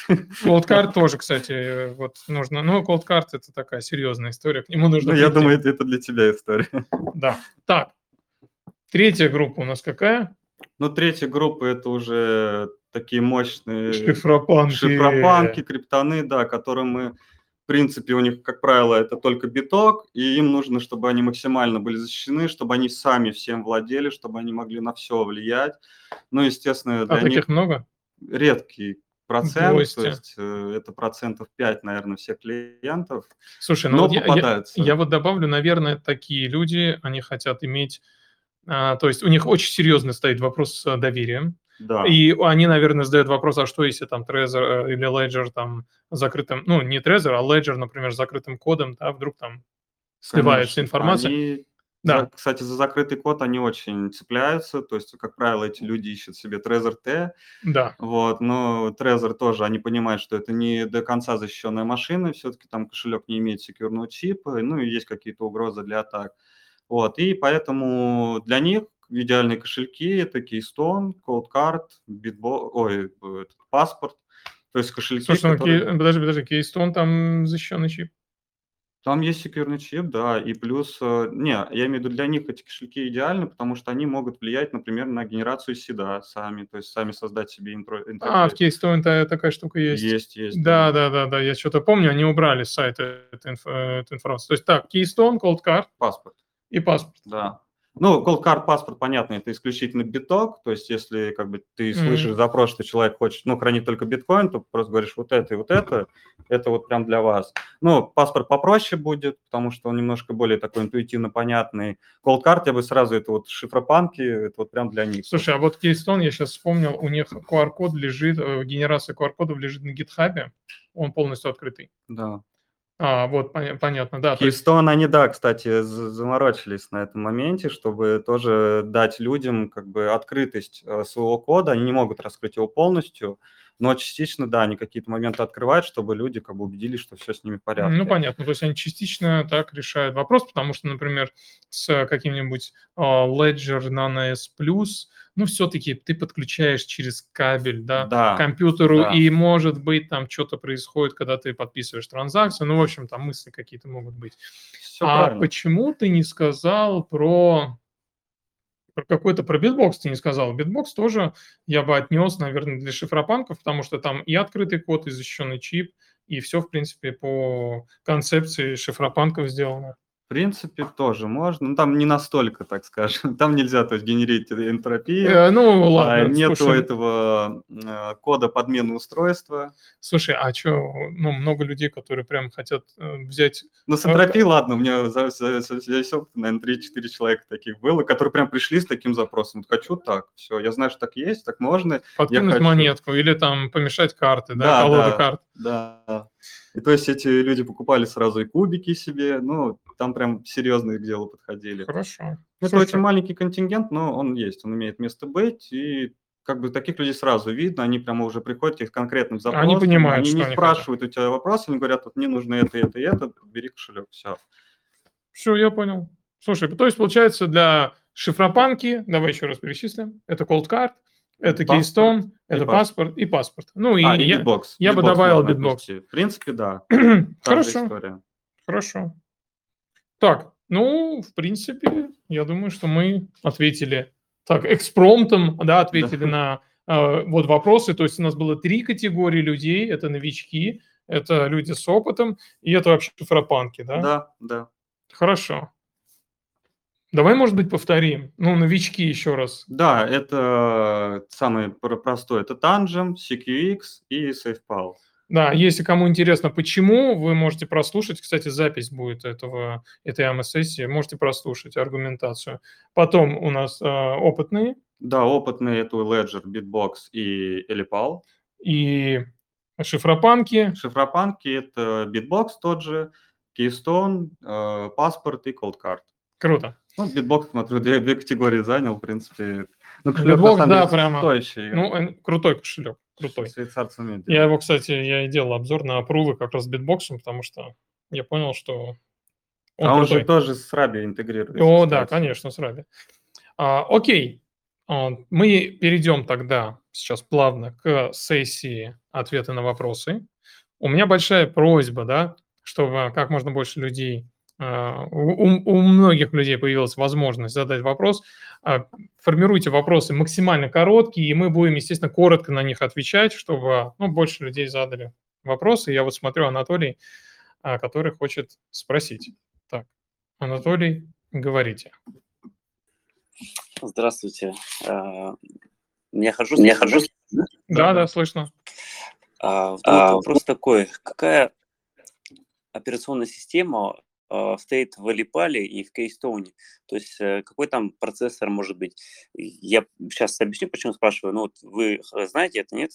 S1: Cold Card тоже, кстати, вот нужно. Ну, Cold Card это такая серьезная история, к нему нужно.
S2: Ну, я думаю, это для тебя история.
S1: Да. Так. Третья группа у нас какая?
S2: Ну, третья группа это уже такие мощные
S1: шифропанки,
S2: шифропанки криптоны, да, которые мы в принципе, у них, как правило, это только биток, и им нужно, чтобы они максимально были защищены, чтобы они сами всем владели, чтобы они могли на все влиять. Ну, естественно,
S1: а для а них... таких много?
S2: Редкий процент, 200. то есть э, это процентов 5, наверное, всех клиентов.
S1: Слушай, ну, я, я, я вот добавлю, наверное, такие люди, они хотят иметь, а, то есть у них очень серьезно стоит вопрос с доверием,
S2: да.
S1: И они, наверное, задают вопрос, а что если там Trezor э, или Ledger там закрытым, ну, не Trezor, а Ledger, например, с закрытым кодом, да, вдруг там сливается информация.
S2: Они, да. кстати, за закрытый код они очень цепляются, то есть, как правило, эти люди ищут себе Trezor T,
S1: да.
S2: вот, но Trezor тоже, они понимают, что это не до конца защищенная машина, все-таки там кошелек не имеет секьюрного чипа, ну, и есть какие-то угрозы для атак. Вот, и поэтому для них идеальные кошельки, это Keystone, Cold Card, Bitbo, ой, паспорт, то есть кошельки,
S1: Слушай, ну, которые... ну, подожди, подожди, Keystone там защищенный чип?
S2: Там есть секьюрный чип, да, и плюс, э, не, я имею в виду, для них эти кошельки идеальны, потому что они могут влиять, например, на генерацию седа сами, то есть сами создать себе интро,
S1: А, в Keystone такая штука есть?
S2: Есть, есть.
S1: Да, да, да, да, я что-то помню, они убрали с сайта эту, инф, эту информацию. То есть так, Keystone, Cold Card.
S2: Паспорт.
S1: И паспорт.
S2: Да. Ну, card паспорт, понятно, это исключительно биток, то есть если как бы ты слышишь mm-hmm. запрос, что человек хочет, ну, хранить только биткоин, то просто говоришь вот это и вот это, это вот прям для вас. Ну, паспорт попроще будет, потому что он немножко более такой интуитивно понятный. Card я бы сразу, это вот шифропанки, это вот прям для них.
S1: Слушай, а вот Keystone, я сейчас вспомнил, у них QR-код лежит, э, генерация QR-кодов лежит на GitHub, он полностью открытый.
S2: Да.
S1: А, вот, понятно, да.
S2: Keystone, они, да, кстати, заморочились на этом моменте, чтобы тоже дать людям как бы открытость э, своего кода. Они не могут раскрыть его полностью, но частично, да, они какие-то моменты открывают, чтобы люди как бы убедились, что все с ними в порядке.
S1: Ну, понятно, то есть они частично так решают вопрос, потому что, например, с каким-нибудь uh, Ledger Nano S+, ну, все-таки ты подключаешь через кабель, да, да к компьютеру, да. и, может быть, там что-то происходит, когда ты подписываешь транзакцию, ну, в общем, там мысли какие-то могут быть. Все а правильно. почему ты не сказал про про какой-то про BitBox ты не сказал. BitBox тоже я бы отнес, наверное, для шифропанков, потому что там и открытый код, и защищенный чип, и все, в принципе, по концепции шифропанков сделано.
S2: Принципе, тоже можно. Ну, там не настолько, так скажем. Там нельзя, то есть, генерить энтропию. Э,
S1: ну, ладно. А,
S2: нету слушай, этого э, кода подмены устройства.
S1: Слушай, а что, ну, много людей, которые прям хотят э, взять...
S2: Ну, с энтропией, ладно, у меня за, за, за опыт, наверное, 3-4 человека таких было, которые прям пришли с таким запросом. Хочу так, все, я знаю, что так есть, так можно.
S1: Подкинуть монетку или там помешать карты, да, да колоды да, карт.
S2: Да, и то есть эти люди покупали сразу и кубики себе, ну, там прям серьезные к делу подходили.
S1: Хорошо.
S2: Ну, это очень маленький контингент, но он есть, он имеет место быть, и как бы таких людей сразу видно, они прямо уже приходят к конкретным запросам.
S1: Они понимают,
S2: Они
S1: не
S2: они спрашивают хотят. у тебя вопросы, они говорят, вот мне нужно это, это и это, бери кошелек, все.
S1: Все, я понял. Слушай, то есть получается для шифропанки, давай еще раз перечислим, это cold card, это Keystone, это паспорт и паспорт. Ну и, а, и я, BitBox. я BitBox бы добавил BitBox.
S2: В принципе, да.
S1: Хорошо. Хорошо. Так, ну, в принципе, я думаю, что мы ответили так, экспромтом, да, ответили на э, вот вопросы. То есть у нас было три категории людей. Это новички, это люди с опытом, и это вообще шифропанки, да?
S2: Да, да.
S1: Хорошо. Давай, может быть, повторим. Ну, новички еще раз.
S2: Да, это самый простой. Это Tangem, CQX и SafePal.
S1: Да, если кому интересно, почему, вы можете прослушать. Кстати, запись будет этого, этой АМС-сессии. Можете прослушать аргументацию. Потом у нас э, опытные.
S2: Да, опытные это Ledger, Bitbox и Elipal.
S1: И шифропанки.
S2: Шифропанки это Bitbox тот же, Keystone, э, паспорт и Coldcard.
S1: Круто.
S2: Ну, BitBox, смотрю, две, две категории занял, в принципе.
S1: Ну, кошелек, BitBox, да, деле, прямо. Стоящий. Ну, крутой кошелек, крутой. Я его, кстати, я и делал обзор на прувы как раз с BitBox-ом, потому что я понял, что
S2: он А крутой. он же тоже с Rabby интегрируется.
S1: О, да, конечно, с Rabby. А, окей, а, мы перейдем тогда сейчас плавно к сессии ответы на вопросы. У меня большая просьба, да, чтобы как можно больше людей у, у многих людей появилась возможность задать вопрос. А, формируйте вопросы максимально короткие, и мы будем, естественно, коротко на них отвечать, чтобы ну, больше людей задали вопросы. Я вот смотрю Анатолий, а, который хочет спросить. Так, Анатолий, говорите.
S3: Здравствуйте. Меня хожу? Меня хожу?
S1: Да, да, да, слышно.
S3: А, а, вопрос такой. Какая операционная система а, стоит в Алипале и в Кейстоуне. То есть э, какой там процессор может быть? Я сейчас объясню, почему спрашиваю. Ну вот вы знаете это, нет?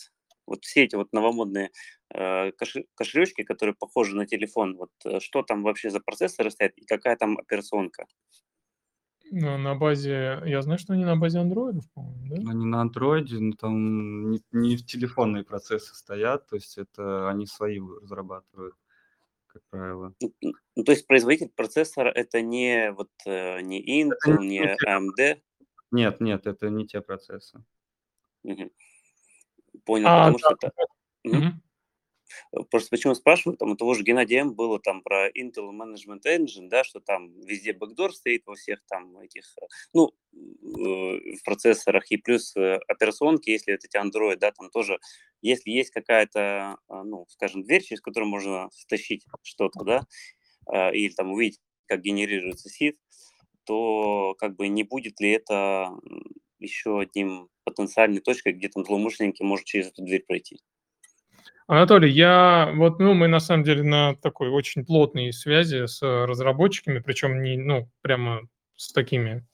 S3: Вот все эти вот новомодные э, кошелечки, которые похожи на телефон, вот э, что там вообще за процессоры стоят и какая там операционка?
S1: Ну, на базе, я знаю, что они на базе андроидов, по-моему,
S2: да? Они на андроиде, но там не, не в телефонные процессы стоят, то есть это они свои разрабатывают как правило.
S3: Ну, то есть производитель процессора это не вот э, не Intel, не, не AMD?
S2: Нет, нет, это не те процессы.
S3: Угу. Понял, а, потому да. что это... Угу. Просто почему спрашиваю, там у того же Геннадия М было там про Intel Management Engine, да, что там везде бэкдор стоит во всех там этих, э, ну, э, в процессорах, и плюс э, операционки, если это эти Android, да, там тоже, если есть какая-то, ну, скажем, дверь, через которую можно стащить что-то, да, или там увидеть, как генерируется сид, то как бы не будет ли это еще одним потенциальной точкой, где там злоумышленники может через эту дверь пройти?
S1: Анатолий, я вот, ну, мы на самом деле на такой очень плотной связи с разработчиками, причем не, ну, прямо с такими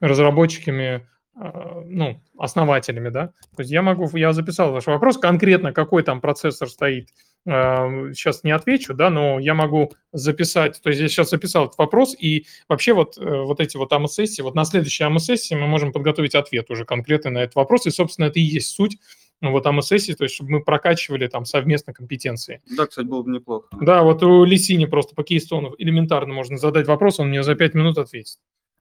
S1: разработчиками, а, ну, основателями, да. То есть я могу, я записал ваш вопрос, конкретно какой там процессор стоит, сейчас а, не отвечу, да, но я могу записать, то есть я сейчас записал этот вопрос, и вообще вот, э, вот эти вот АМС-сессии, вот на следующей АМС-сессии мы можем подготовить ответ уже конкретно на этот вопрос, и, собственно, это и есть суть ну, вот АМС-сессии, то есть чтобы мы прокачивали там совместно компетенции.
S2: Да, кстати, было бы неплохо.
S1: Да, вот у Лисини просто по кейстону элементарно можно задать вопрос, он мне за пять минут ответит.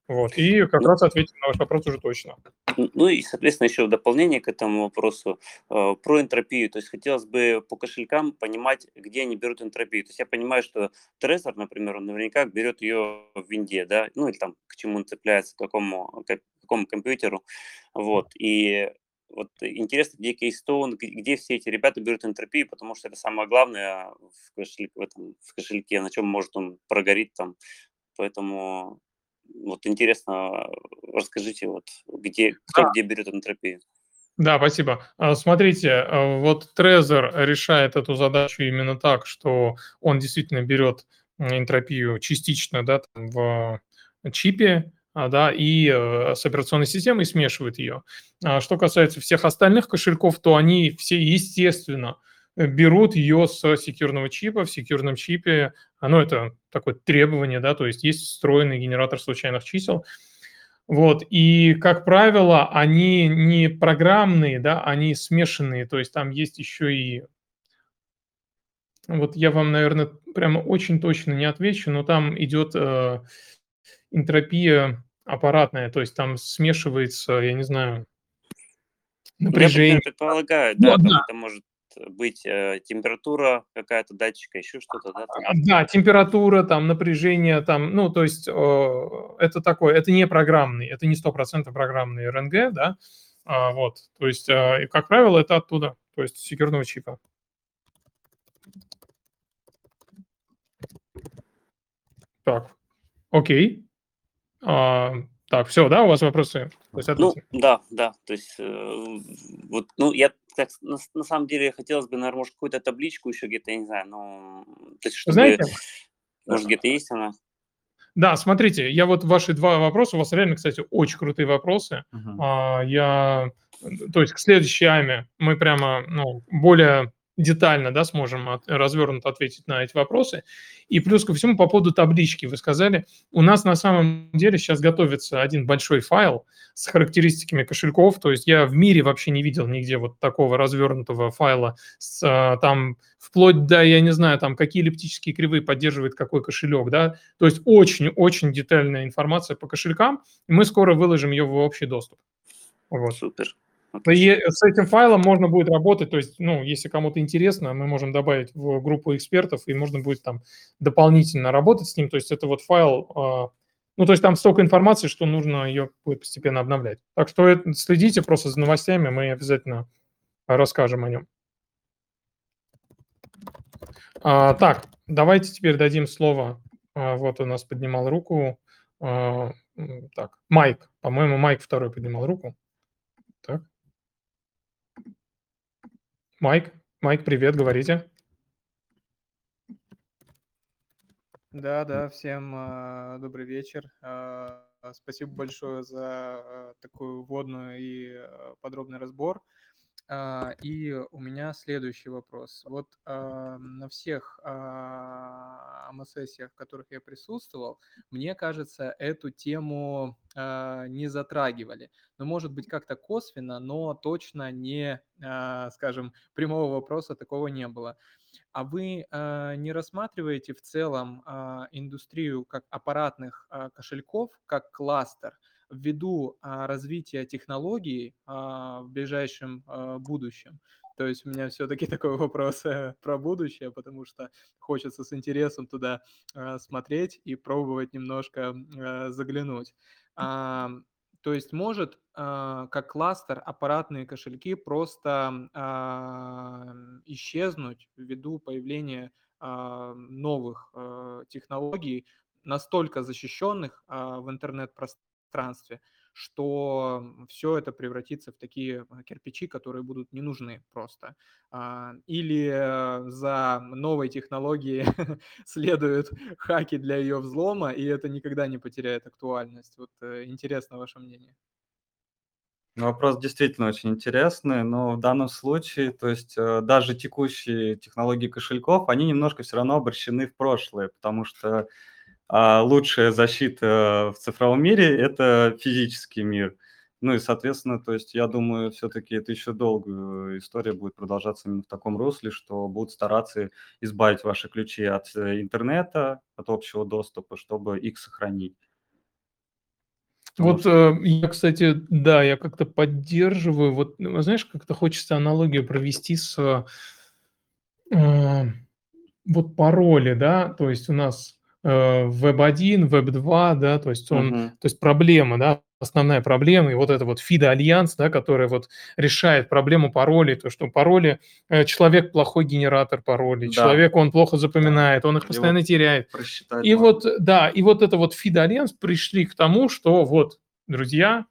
S1: Вот, и как раз ответить на ваш вопрос уже точно.
S3: Ну и, соответственно, еще в дополнение к этому вопросу э, про энтропию. То есть хотелось бы по кошелькам понимать, где они берут энтропию. То есть я понимаю, что Trezor, например, он наверняка берет ее в винде, да, ну или там к чему он цепляется, к какому, к какому компьютеру. Вот, и вот интересно, где Keystone, где все эти ребята берут энтропию, потому что это самое главное в кошельке, в, этом, в кошельке, на чем может он прогореть там. Поэтому вот интересно, расскажите, вот где, кто да. где берет энтропию.
S1: Да, спасибо. А, смотрите, а, вот Trezor решает эту задачу именно так, что он действительно берет энтропию частично да, там, в чипе, да, и э, с операционной системой смешивает ее. Что касается всех остальных кошельков, то они все, естественно, берут ее с секьюрного чипа, в секьюрном чипе, ну, это такое требование, да, то есть есть встроенный генератор случайных чисел, вот, и, как правило, они не программные, да, они смешанные, то есть там есть еще и, вот я вам, наверное, прямо очень точно не отвечу, но там идет э, энтропия аппаратная, то есть там смешивается, я не знаю, напряжение. Я
S3: предполагаю, да, ну, да. это может быть э, температура какая-то датчика, еще что-то, да? Там?
S1: А, да, температура, там напряжение, там, ну, то есть э, это такое, это не программный, это не стопроцентно программный РНГ, да, а, вот, то есть, э, как правило, это оттуда, то есть секьюрного чипа. Так, окей. А, так, все, да, у вас вопросы?
S3: есть, ну, да, да, то есть, э, вот, ну, я так, на, на самом деле хотелось бы, наверное, может, какую-то табличку еще где-то, я не знаю, ну, то есть, чтобы, Знаете, может, где-то есть она?
S1: Да, смотрите, я вот ваши два вопроса, у вас реально, кстати, очень крутые вопросы. Uh-huh. А, я, то есть к следующей АМе мы прямо, ну, более детально да, сможем от, развернуто ответить на эти вопросы. И плюс ко всему по поводу таблички. Вы сказали, у нас на самом деле сейчас готовится один большой файл с характеристиками кошельков. То есть я в мире вообще не видел нигде вот такого развернутого файла с, а, там вплоть до, я не знаю, там какие эллиптические кривые поддерживает какой кошелек, да. То есть очень-очень детальная информация по кошелькам. И мы скоро выложим ее в общий доступ.
S3: Вот. Супер.
S1: С этим файлом можно будет работать, то есть, ну, если кому-то интересно, мы можем добавить в группу экспертов, и можно будет там дополнительно работать с ним, то есть это вот файл, а, ну, то есть там столько информации, что нужно ее будет постепенно обновлять. Так что следите просто за новостями, мы обязательно расскажем о нем. А, так, давайте теперь дадим слово, а, вот у нас поднимал руку, а, так, Майк, по-моему, Майк второй поднимал руку. Так. Майк, Майк, привет, говорите.
S4: Да, да, всем э, добрый вечер. Э, спасибо большое за э, такую вводную и э, подробный разбор. А, и у меня следующий вопрос. Вот а, на всех а, АМС-сессиях, в которых я присутствовал, мне кажется, эту тему не затрагивали. Ну, может быть, как-то косвенно, но точно не, скажем, прямого вопроса такого не было. А вы не рассматриваете в целом индустрию как аппаратных кошельков, как кластер – ввиду а, развития технологий а, в ближайшем а, будущем. То есть у меня все-таки такой вопрос э, про будущее, потому что хочется с интересом туда смотреть и пробовать немножко заглянуть. То есть может как кластер аппаратные кошельки просто исчезнуть ввиду появления новых технологий, настолько защищенных в интернет-пространстве, что все это превратится в такие а, кирпичи, которые будут не нужны просто. А, или э, за новой технологией следуют хаки для ее взлома, и это никогда не потеряет актуальность. Вот э, интересно ваше мнение.
S2: Ну, вопрос действительно очень интересный, но в данном случае, то есть э, даже текущие технологии кошельков, они немножко все равно обращены в прошлое, потому что а лучшая защита в цифровом мире – это физический мир. Ну и, соответственно, то есть я думаю, все-таки это еще долгая история будет продолжаться именно в таком русле, что будут стараться избавить ваши ключи от э, интернета, от общего доступа, чтобы их сохранить.
S1: вот э, я, кстати, да, я как-то поддерживаю. Вот, ну, знаешь, как-то хочется аналогию провести с э, вот пароли, да, то есть у нас Web1, Web2, да, то есть он, uh-huh. то есть проблема, да, основная проблема, и вот это вот FIDA-альянс, да, который вот решает проблему паролей, то, что пароли, э, человек плохой генератор паролей, да. человек, он плохо запоминает, он их постоянно Его теряет. И можно. вот, да, и вот это вот FIDA-альянс пришли к тому, что вот, друзья,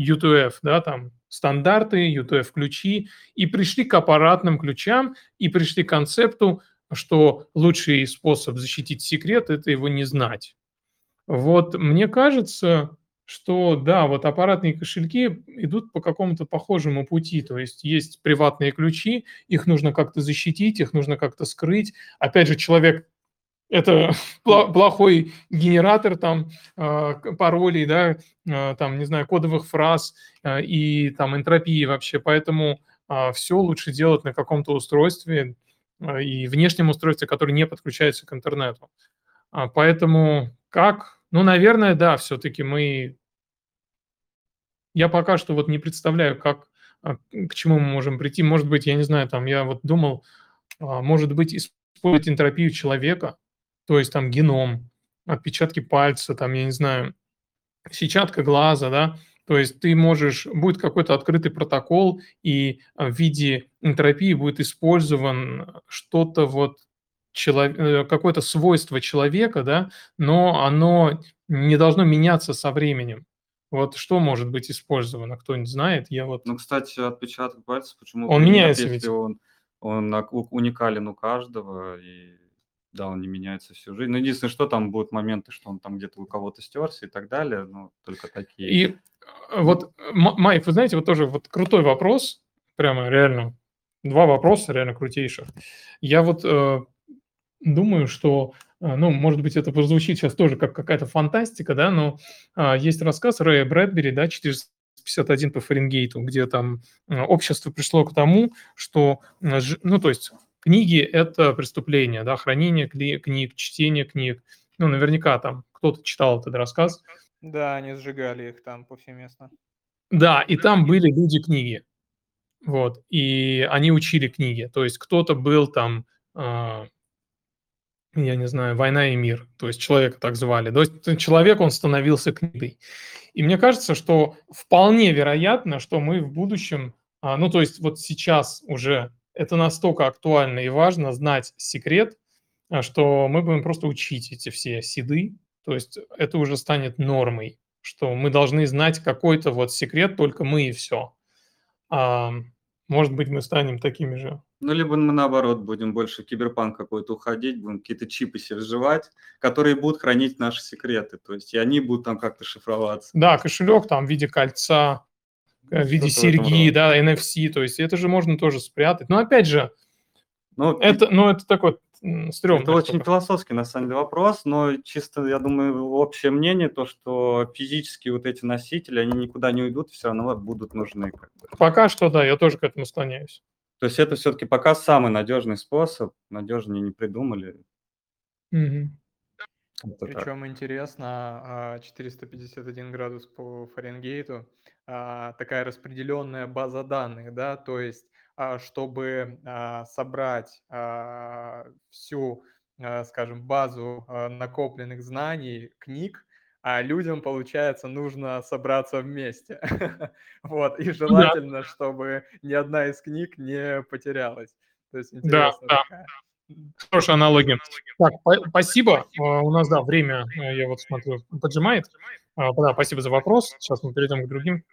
S1: UTF, да, там стандарты, UTF-ключи, и пришли к аппаратным ключам, и пришли к концепту, что лучший способ защитить секрет – это его не знать. Вот мне кажется, что да, вот аппаратные кошельки идут по какому-то похожему пути. То есть есть приватные ключи, их нужно как-то защитить, их нужно как-то скрыть. Опять же, человек это плохой генератор там а, паролей, да, а, там, не знаю, кодовых фраз а, и там энтропии вообще. Поэтому все лучше делать на каком-то устройстве, и внешнем устройстве, которое не подключается к интернету. А, поэтому как? Ну, наверное, да, все-таки мы... Я пока что вот не представляю, как, а, к чему мы можем прийти. Может быть, я не знаю, там, я вот думал, может быть, использовать энтропию человека, то есть там геном, отпечатки пальца, там, я не знаю, сетчатка глаза, да, то есть ты можешь, будет какой-то открытый протокол, и а, в виде энтропии будет использован что-то вот человек, э, какое-то свойство человека, да, но оно не должно меняться со временем. Вот что может быть использовано, кто-нибудь знает? Я вот...
S2: Ну, кстати, отпечаток пальца, почему?
S1: Он меняется ведь.
S2: Он, он уникален у каждого, и да, он не меняется всю жизнь. Но ну, единственное, что там будут моменты, что он там где-то у кого-то стерся и так далее, ну, только такие.
S1: И вот, Майк, вы знаете, вот тоже вот крутой вопрос, прямо реально, два вопроса реально крутейших. Я вот э, думаю, что, э, ну, может быть, это прозвучит сейчас тоже как какая-то фантастика, да, но э, есть рассказ Рэя Брэдбери, да, 451 по Фаренгейту, где там э, общество пришло к тому, что, э, ну, то есть книги – это преступление, да, хранение книг, чтение книг. Ну, наверняка там кто-то читал этот рассказ.
S4: Да, они сжигали их там повсеместно.
S1: Да, и там были люди-книги. Вот, и они учили книги. То есть кто-то был там, э, я не знаю, «Война и мир», то есть человека так звали. То есть человек, он становился книгой. И мне кажется, что вполне вероятно, что мы в будущем, а, ну то есть вот сейчас уже это настолько актуально и важно знать секрет, а, что мы будем просто учить эти все седы, то есть это уже станет нормой, что мы должны знать какой-то вот секрет, только мы и все. А, может быть, мы станем такими же.
S2: Ну, либо мы наоборот будем больше в киберпанк какой-то уходить, будем какие-то чипы себе вживать, которые будут хранить наши секреты. То есть и они будут там как-то шифроваться.
S1: Да, кошелек там в виде кольца, в виде серьги, да, NFC, то есть это же можно тоже спрятать. Но опять же, ну, это, ну, это такой
S2: стрёмно. Это очень философский, на самом деле, вопрос, но чисто, я думаю, общее мнение, то, что физические вот эти носители, они никуда не уйдут, все равно будут нужны. Как бы.
S1: Пока что, да, я тоже к этому склоняюсь.
S2: То есть это все-таки пока самый надежный способ, надежнее не придумали.
S1: Угу.
S4: Причем так. интересно, 451 а, градус по Фаренгейту, а, такая распределенная база данных, да, то есть а, чтобы а, собрать а, всю, скажем, базу накопленных знаний, книг, а людям, получается, нужно собраться вместе. вот, и желательно, чтобы ни одна из книг не потерялась. То есть
S1: да, да. Хорошая аналогия. Так, спасибо. А, у нас, да, время, э, я вот смотрю, поджимает. А, да, спасибо за вопрос. Сейчас мы перейдем к другим.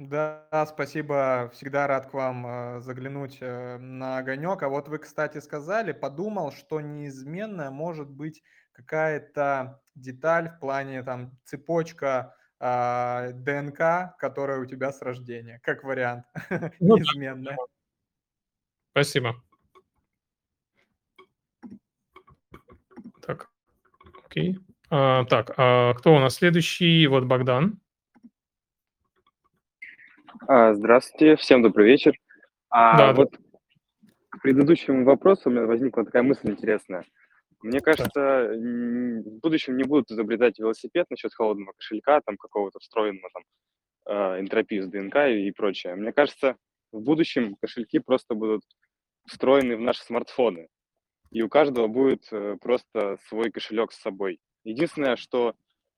S4: Да, спасибо. Всегда рад к вам э, заглянуть э, на огонек. А вот вы, кстати, сказали, подумал, что неизменная может быть какая-то деталь в плане там цепочка а, ДНК, которая у тебя с рождения, как вариант, ну, неизменная.
S1: Спасибо. Так, окей. А, так, а кто у нас следующий? Вот Богдан.
S5: А, здравствуйте, всем добрый вечер. А да, вот да. к предыдущему вопросу у меня возникла такая мысль интересная. Мне кажется, в будущем не будут изобретать велосипед насчет холодного кошелька, там какого-то встроенного там э, энтропии с ДНК и прочее. Мне кажется, в будущем кошельки просто будут встроены в наши смартфоны, и у каждого будет э, просто свой кошелек с собой. Единственное, что,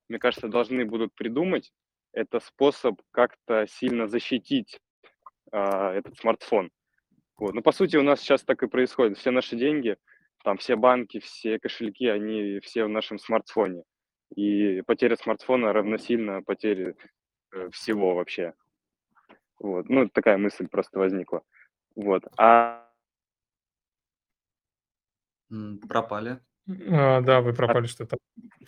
S5: мне кажется, должны будут придумать, это способ как-то сильно защитить э, этот смартфон. Вот. Но по сути у нас сейчас так и происходит. Все наши деньги – там все банки, все кошельки, они все в нашем смартфоне. И потеря смартфона равносильно потере э, всего вообще. Вот. Ну, такая мысль просто возникла. Вот. А...
S2: Пропали.
S1: А, да, вы пропали а... что-то.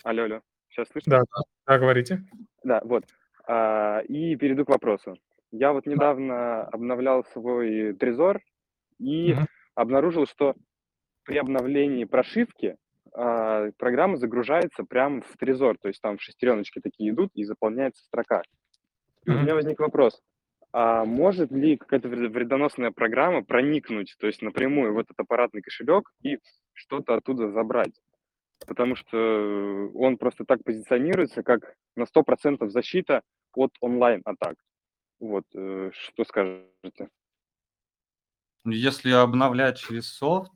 S5: Алло, алло. Сейчас слышно?
S1: Да, да, да говорите.
S5: Да, вот. А, и перейду к вопросу. Я вот недавно обновлял свой трезор и угу. обнаружил, что при обновлении прошивки э, программа загружается прямо в трезор, то есть там шестереночки такие идут и заполняется строка. И mm-hmm. у меня возник вопрос, а может ли какая-то вредоносная программа проникнуть, то есть напрямую в этот аппаратный кошелек и что-то оттуда забрать? Потому что он просто так позиционируется, как на 100% защита от онлайн-атак. Вот, э, что скажете?
S2: Если обновлять через софт,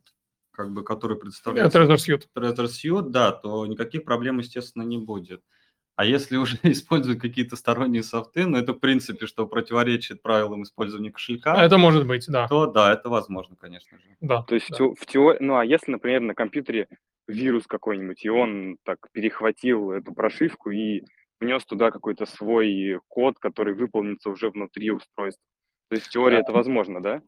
S2: как бы, который представляет
S1: Trezor Suite.
S2: Trezor Suite, да, то никаких проблем, естественно, не будет. А если уже используют какие-то сторонние софты, ну это в принципе, что противоречит правилам использования кошелька.
S1: Это может быть, да.
S2: То да, это возможно, конечно же.
S5: Да. То есть да. в теории, ну а если, например, на компьютере вирус какой-нибудь, и он так перехватил эту прошивку и внес туда какой-то свой код, который выполнится уже внутри устройства. То есть в теории да. это возможно, да?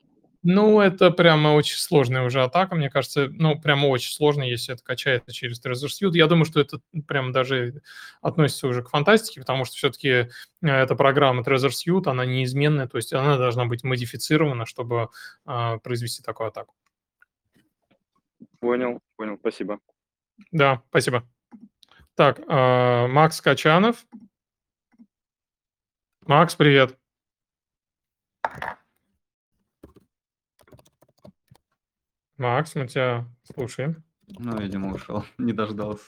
S1: Ну, это прямо очень сложная уже атака, мне кажется. Ну, прямо очень сложно, если это качается через Trezor Suite. Я думаю, что это прям даже относится уже к фантастике, потому что все-таки э, эта программа Trezor Suite, она неизменная, то есть она должна быть модифицирована, чтобы а, произвести такую атаку.
S5: Понял, понял, спасибо.
S1: Да, спасибо. Так, а, Макс Качанов. Макс, привет. Макс, мы тебя слушаем.
S2: Ну, видимо, ушел, не дождался.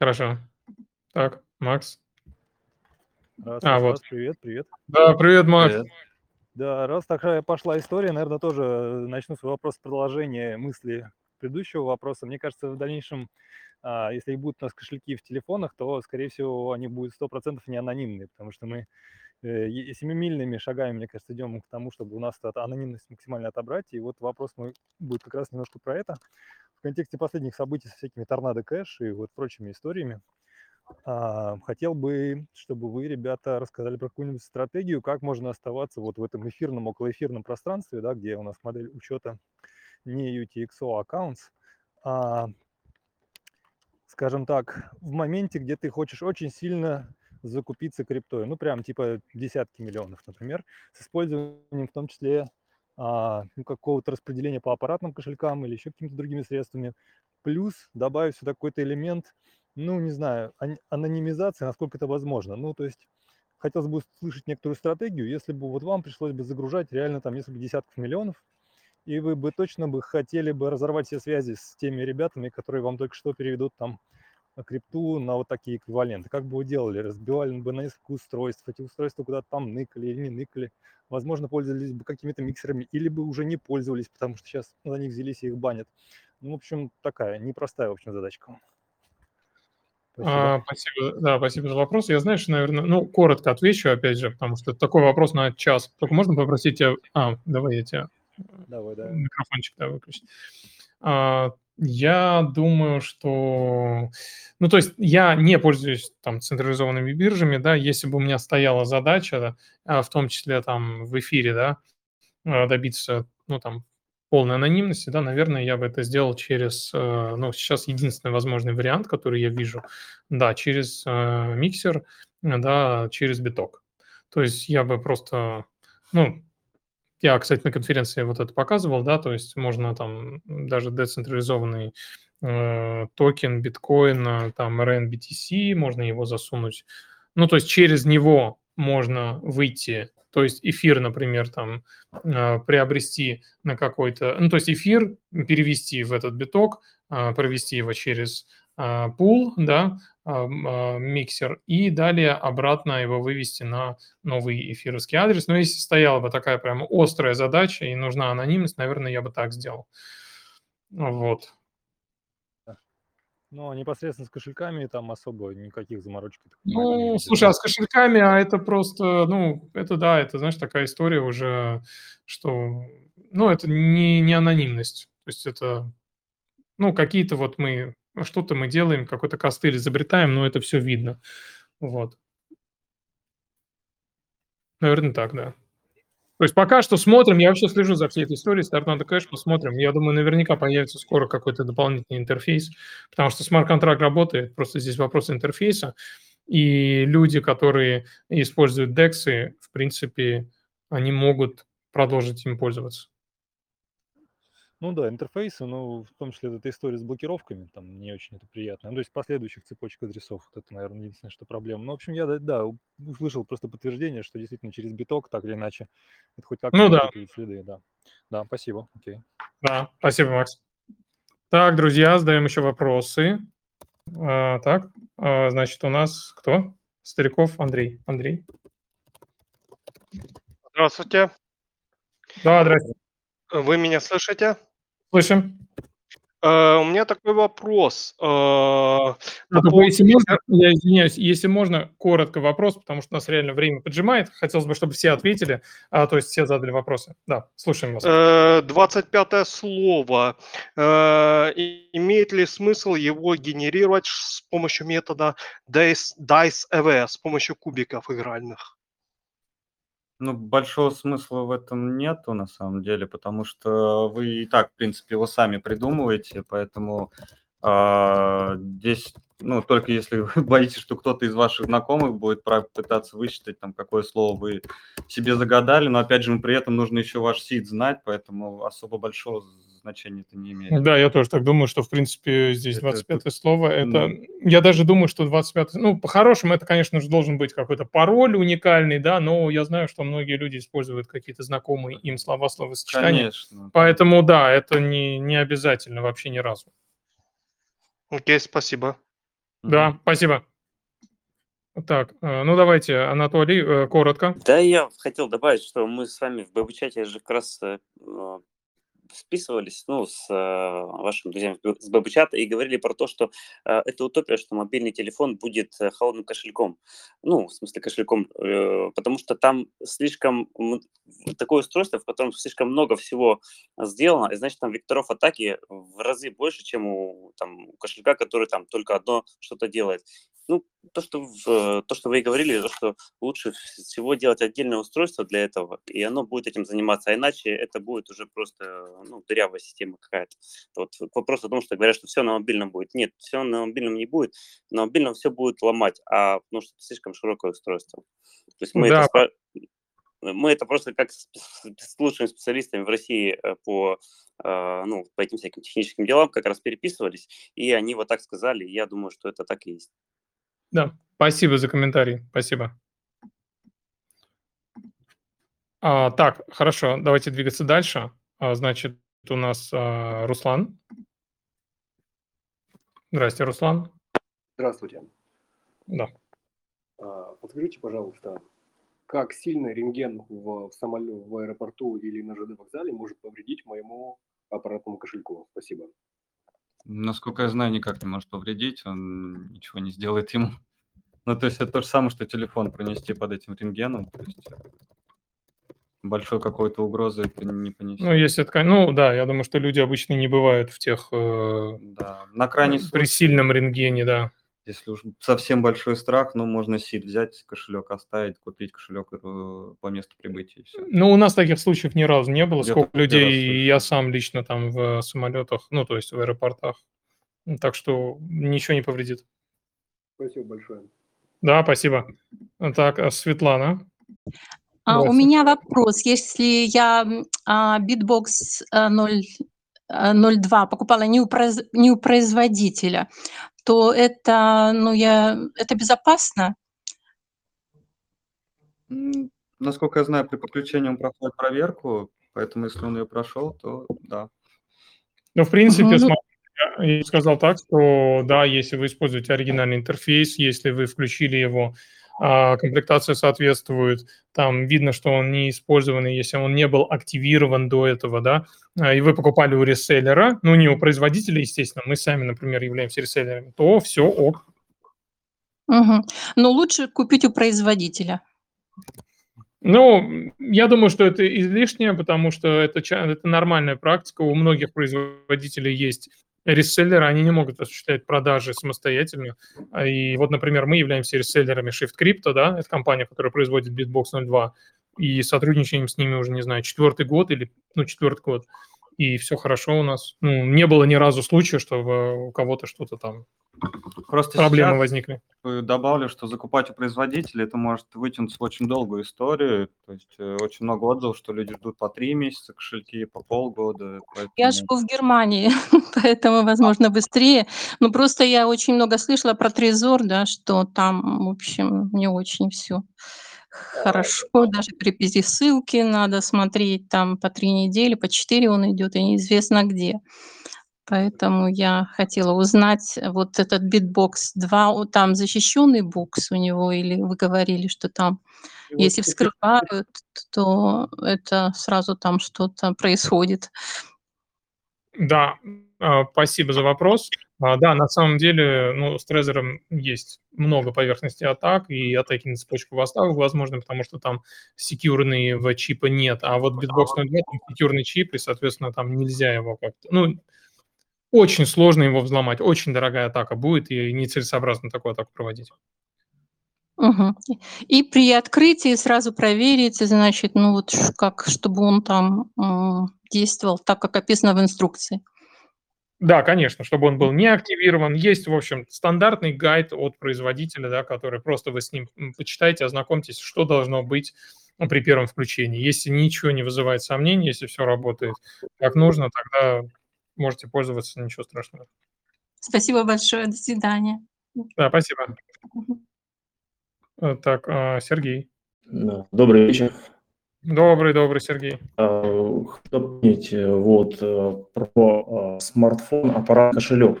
S1: Хорошо. Так, Макс.
S6: Раз, а, вот. привет, привет.
S1: Да, привет, Макс. Привет.
S6: Да, раз такая пошла история, наверное, тоже начну свой вопрос с продолжения мысли предыдущего вопроса. Мне кажется, в дальнейшем, а, если будут у нас кошельки в телефонах, то, скорее всего, они будут 100% не анонимные, потому что мы Э, семимильными шагами, мне кажется, идем к тому, чтобы у нас эту анонимность максимально отобрать. И вот вопрос мой будет как раз немножко про это. В контексте последних событий с всякими торнадо кэш и вот прочими историями, хотел бы, чтобы вы, ребята, рассказали про какую-нибудь стратегию, как можно оставаться вот в этом эфирном, околоэфирном пространстве, да, где у нас модель учета не UTXO accounts, а, скажем так, в моменте, где ты хочешь очень сильно закупиться криптой, ну, прям типа десятки миллионов, например, с использованием в том числе а, ну, какого-то распределения по аппаратным кошелькам или еще какими-то другими средствами, плюс добавить сюда какой-то элемент, ну, не знаю, анонимизации, насколько это возможно. Ну, то есть хотелось бы услышать некоторую стратегию, если бы вот вам пришлось бы загружать реально там несколько десятков миллионов, и вы бы точно бы хотели бы разорвать все связи с теми ребятами, которые вам только что переведут там крипту на вот такие эквиваленты. Как бы вы делали? Разбивали бы на несколько устройств, эти устройства куда-то там ныкали или не ныкали. Возможно, пользовались бы какими-то миксерами или бы уже не пользовались, потому что сейчас за них взялись и их банят. Ну, в общем, такая непростая, в общем, задачка.
S1: Спасибо. А, спасибо, да, спасибо за вопрос. Я, знаешь, наверное, ну, коротко отвечу, опять же, потому что такой вопрос на час. Только можно попросить тебя... А, давай я тебя
S6: Давай, да.
S1: Микрофончик, да, выключить. А, я думаю, что... Ну, то есть я не пользуюсь там централизованными биржами, да, если бы у меня стояла задача, да, в том числе там в эфире, да, а, добиться, ну, там, полной анонимности, да, наверное, я бы это сделал через, э, ну, сейчас единственный возможный вариант, который я вижу, да, через э, миксер, да, через биток. То есть я бы просто, ну, я, кстати, на конференции вот это показывал, да, то есть можно там даже децентрализованный э, токен биткоина, там RNBTC, можно его засунуть. Ну, то есть через него можно выйти, то есть эфир, например, там э, приобрести на какой-то, ну, то есть эфир перевести в этот биток, э, провести его через э, пул, да, а, миксер, и далее обратно его вывести на новый эфировский адрес. Но если стояла бы такая прямо острая задача и нужна анонимность, наверное, я бы так сделал. Вот.
S6: Ну, а непосредственно с кошельками там особо никаких заморочек.
S1: Ну, слушай, а с кошельками, а это просто, ну, это да, это, знаешь, такая история уже, что, ну, это не, не анонимность. То есть это, ну, какие-то вот мы ну, что-то мы делаем, какой-то костыль изобретаем, но это все видно. Вот. Наверное, так, да. То есть пока что смотрим, я вообще слежу за всей этой историей, Start Cash посмотрим. Я думаю, наверняка появится скоро какой-то дополнительный интерфейс, потому что смарт-контракт работает, просто здесь вопрос интерфейса. И люди, которые используют DEX, в принципе, они могут продолжить им пользоваться.
S6: Ну да, интерфейсы, но в том числе эта история с блокировками, там не очень это приятно. Ну, то есть последующих цепочек адресов, вот это, наверное, единственное, что проблема. Ну, в общем, я, да, услышал просто подтверждение, что действительно через биток, так или иначе, это хоть как-то
S1: ну, да.
S6: следы, да. Да, спасибо, окей.
S1: Да, спасибо, Макс. Так, друзья, задаем еще вопросы. А, так, а, значит, у нас кто? Стариков Андрей. Андрей.
S7: Здравствуйте.
S1: Да, здравствуйте.
S7: Вы меня слышите?
S1: Слышим.
S7: Э, у меня такой вопрос. Э,
S1: по поводу... если можно, я извиняюсь, если можно, коротко вопрос, потому что у нас реально время поджимает. Хотелось бы, чтобы все ответили, а, то есть все задали вопросы. Да, слушаем вас.
S7: 25 э, слово. Имеет ли смысл его генерировать с помощью метода Dice, Dice EV, с помощью кубиков игральных?
S2: Ну, большого смысла в этом нету на самом деле, потому что вы и так, в принципе, его сами придумываете, поэтому а, здесь, ну, только если вы боитесь, что кто-то из ваших знакомых будет пытаться высчитать, там, какое слово вы себе загадали, но, опять же, при этом нужно еще ваш сид знать, поэтому особо большого значения это не имеет.
S1: Да, я тоже так думаю, что, в принципе, здесь 25 слово, это... Ну... Я даже думаю, что 25 Ну, по-хорошему, это, конечно же, должен быть какой-то пароль уникальный, да, но я знаю, что многие люди используют какие-то знакомые им слова, словосочетания. Конечно. Поэтому, да, это не, не обязательно вообще ни разу.
S7: Окей, спасибо.
S1: Да, спасибо. Так, э, ну давайте, Анатолий, э, коротко.
S3: Да, я хотел добавить, что мы с вами в ББ-чате же как раз э, списывались ну, с э, вашими друзьями с ББ-чата и говорили про то, что э, это утопия, что мобильный телефон будет э, холодным кошельком. Ну, в смысле кошельком, э, потому что там слишком такое устройство, в котором слишком много всего сделано, и значит, там векторов атаки в разы больше, чем у, там, у кошелька, который там только одно что-то делает. Ну, то, что, в, то, что вы и говорили, то, что лучше всего делать отдельное устройство для этого, и оно будет этим заниматься, а иначе это будет уже просто ну, дырявая система какая-то. Вот вопрос о том, что говорят, что все на мобильном будет. Нет, все на мобильном не будет. На мобильном все будет ломать, а потому что слишком широкое устройство. То есть мы да. это мы это просто как с, лучшими специалистами в России э, по, э, ну, по этим всяким техническим делам как раз переписывались, и они вот так сказали, и я думаю, что это так и есть.
S1: Да, спасибо за комментарий. Спасибо. А, так, хорошо, давайте двигаться дальше. А, значит, у нас а, Руслан. Здрасте, Руслан.
S8: Здравствуйте.
S1: Да.
S8: А, подскажите, пожалуйста, как сильно рентген в, в самолете, в аэропорту или на ЖД вокзале может повредить моему аппаратному кошельку? Спасибо.
S2: Насколько я знаю, никак не может повредить, он ничего не сделает ему. Ну, то есть это то же самое, что телефон пронести под этим рентгеном. То есть... большой какой-то угрозы это не понесет.
S1: Ну, если это, ну да, я думаю, что люди обычно не бывают в тех
S2: э, да. на крайний
S1: при случай, сильном рентгене, да.
S2: Если уж совсем большой страх, ну, можно сид взять, кошелек оставить, купить кошелек э, по месту прибытия. И все.
S1: Ну, у нас таких случаев ни разу не было. Сколько людей, я сам лично там в самолетах, ну, то есть в аэропортах. Так что ничего не повредит.
S8: Спасибо большое.
S1: Да, спасибо. Так, а Светлана.
S9: А, у меня вопрос. Если я а, Bitbox 0, 02 покупала не у, произ, не у производителя, то это, ну, я, это безопасно?
S2: Насколько я знаю, при подключении он проходит проверку, поэтому если он ее прошел, то да.
S1: Ну, в принципе, угу. я сказал так, что да, если вы используете оригинальный интерфейс, если вы включили его комплектация соответствует, там видно, что он не использованный, если он не был активирован до этого, да, а, и вы покупали у реселлера, ну, не у производителя, естественно, мы сами, например, являемся реселлерами, то все ок.
S9: Угу. Но лучше купить у производителя.
S1: Ну, я думаю, что это излишнее, потому что это, это нормальная практика. У многих производителей есть реселлеры, они не могут осуществлять продажи самостоятельно. А, и вот, например, мы являемся реселлерами Shift Crypto, да, это компания, которая производит Bitbox 02, и сотрудничаем с ними уже, не знаю, четвертый год или, ну, четвертый год и все хорошо у нас. Ну, не было ни разу случая, чтобы у кого-то что-то там Просто проблемы возникли.
S2: Добавлю, что закупать у производителя это может вытянуться в очень долгую историю. То есть э, очень много отзывов, что люди ждут по три месяца кошельки, по полгода.
S9: Поэтому... Я живу в Германии, поэтому, возможно, быстрее. Но просто я очень много слышала про Trezor, да, что там, в общем, не очень все хорошо, даже пересылки надо смотреть там по три недели, по четыре он идет, и неизвестно где. Поэтому я хотела узнать, вот этот BitBox 2, там защищенный бокс у него, или вы говорили, что там, если вскрывают, то это сразу там что-то происходит?
S1: Да, а, спасибо за вопрос. А, да, на самом деле, ну, с Трезором есть много поверхностей атак, и атаки на цепочку поставок возможно, потому что там секьюрные чипа нет, а вот Bitbox 02 там секьюрный чип, и, соответственно, там нельзя его как-то... Ну, очень сложно его взломать, очень дорогая атака будет, и нецелесообразно такую атаку проводить.
S9: Угу. И при открытии сразу проверить, значит, ну вот как, чтобы он там э, действовал так, как описано в инструкции.
S1: Да, конечно, чтобы он был не активирован. Есть, в общем, стандартный гайд от производителя, да, который просто вы с ним почитайте, ознакомьтесь, что должно быть ну, при первом включении. Если ничего не вызывает сомнений, если все работает как нужно, тогда можете пользоваться, ничего страшного.
S9: Спасибо большое, до свидания.
S1: Да, спасибо. Э, так, а, Сергей.
S10: Добрый вечер.
S1: Добрый, добрый, Сергей.
S10: Хочу помнить вот э, про э, смартфон, аппарат, кошелек.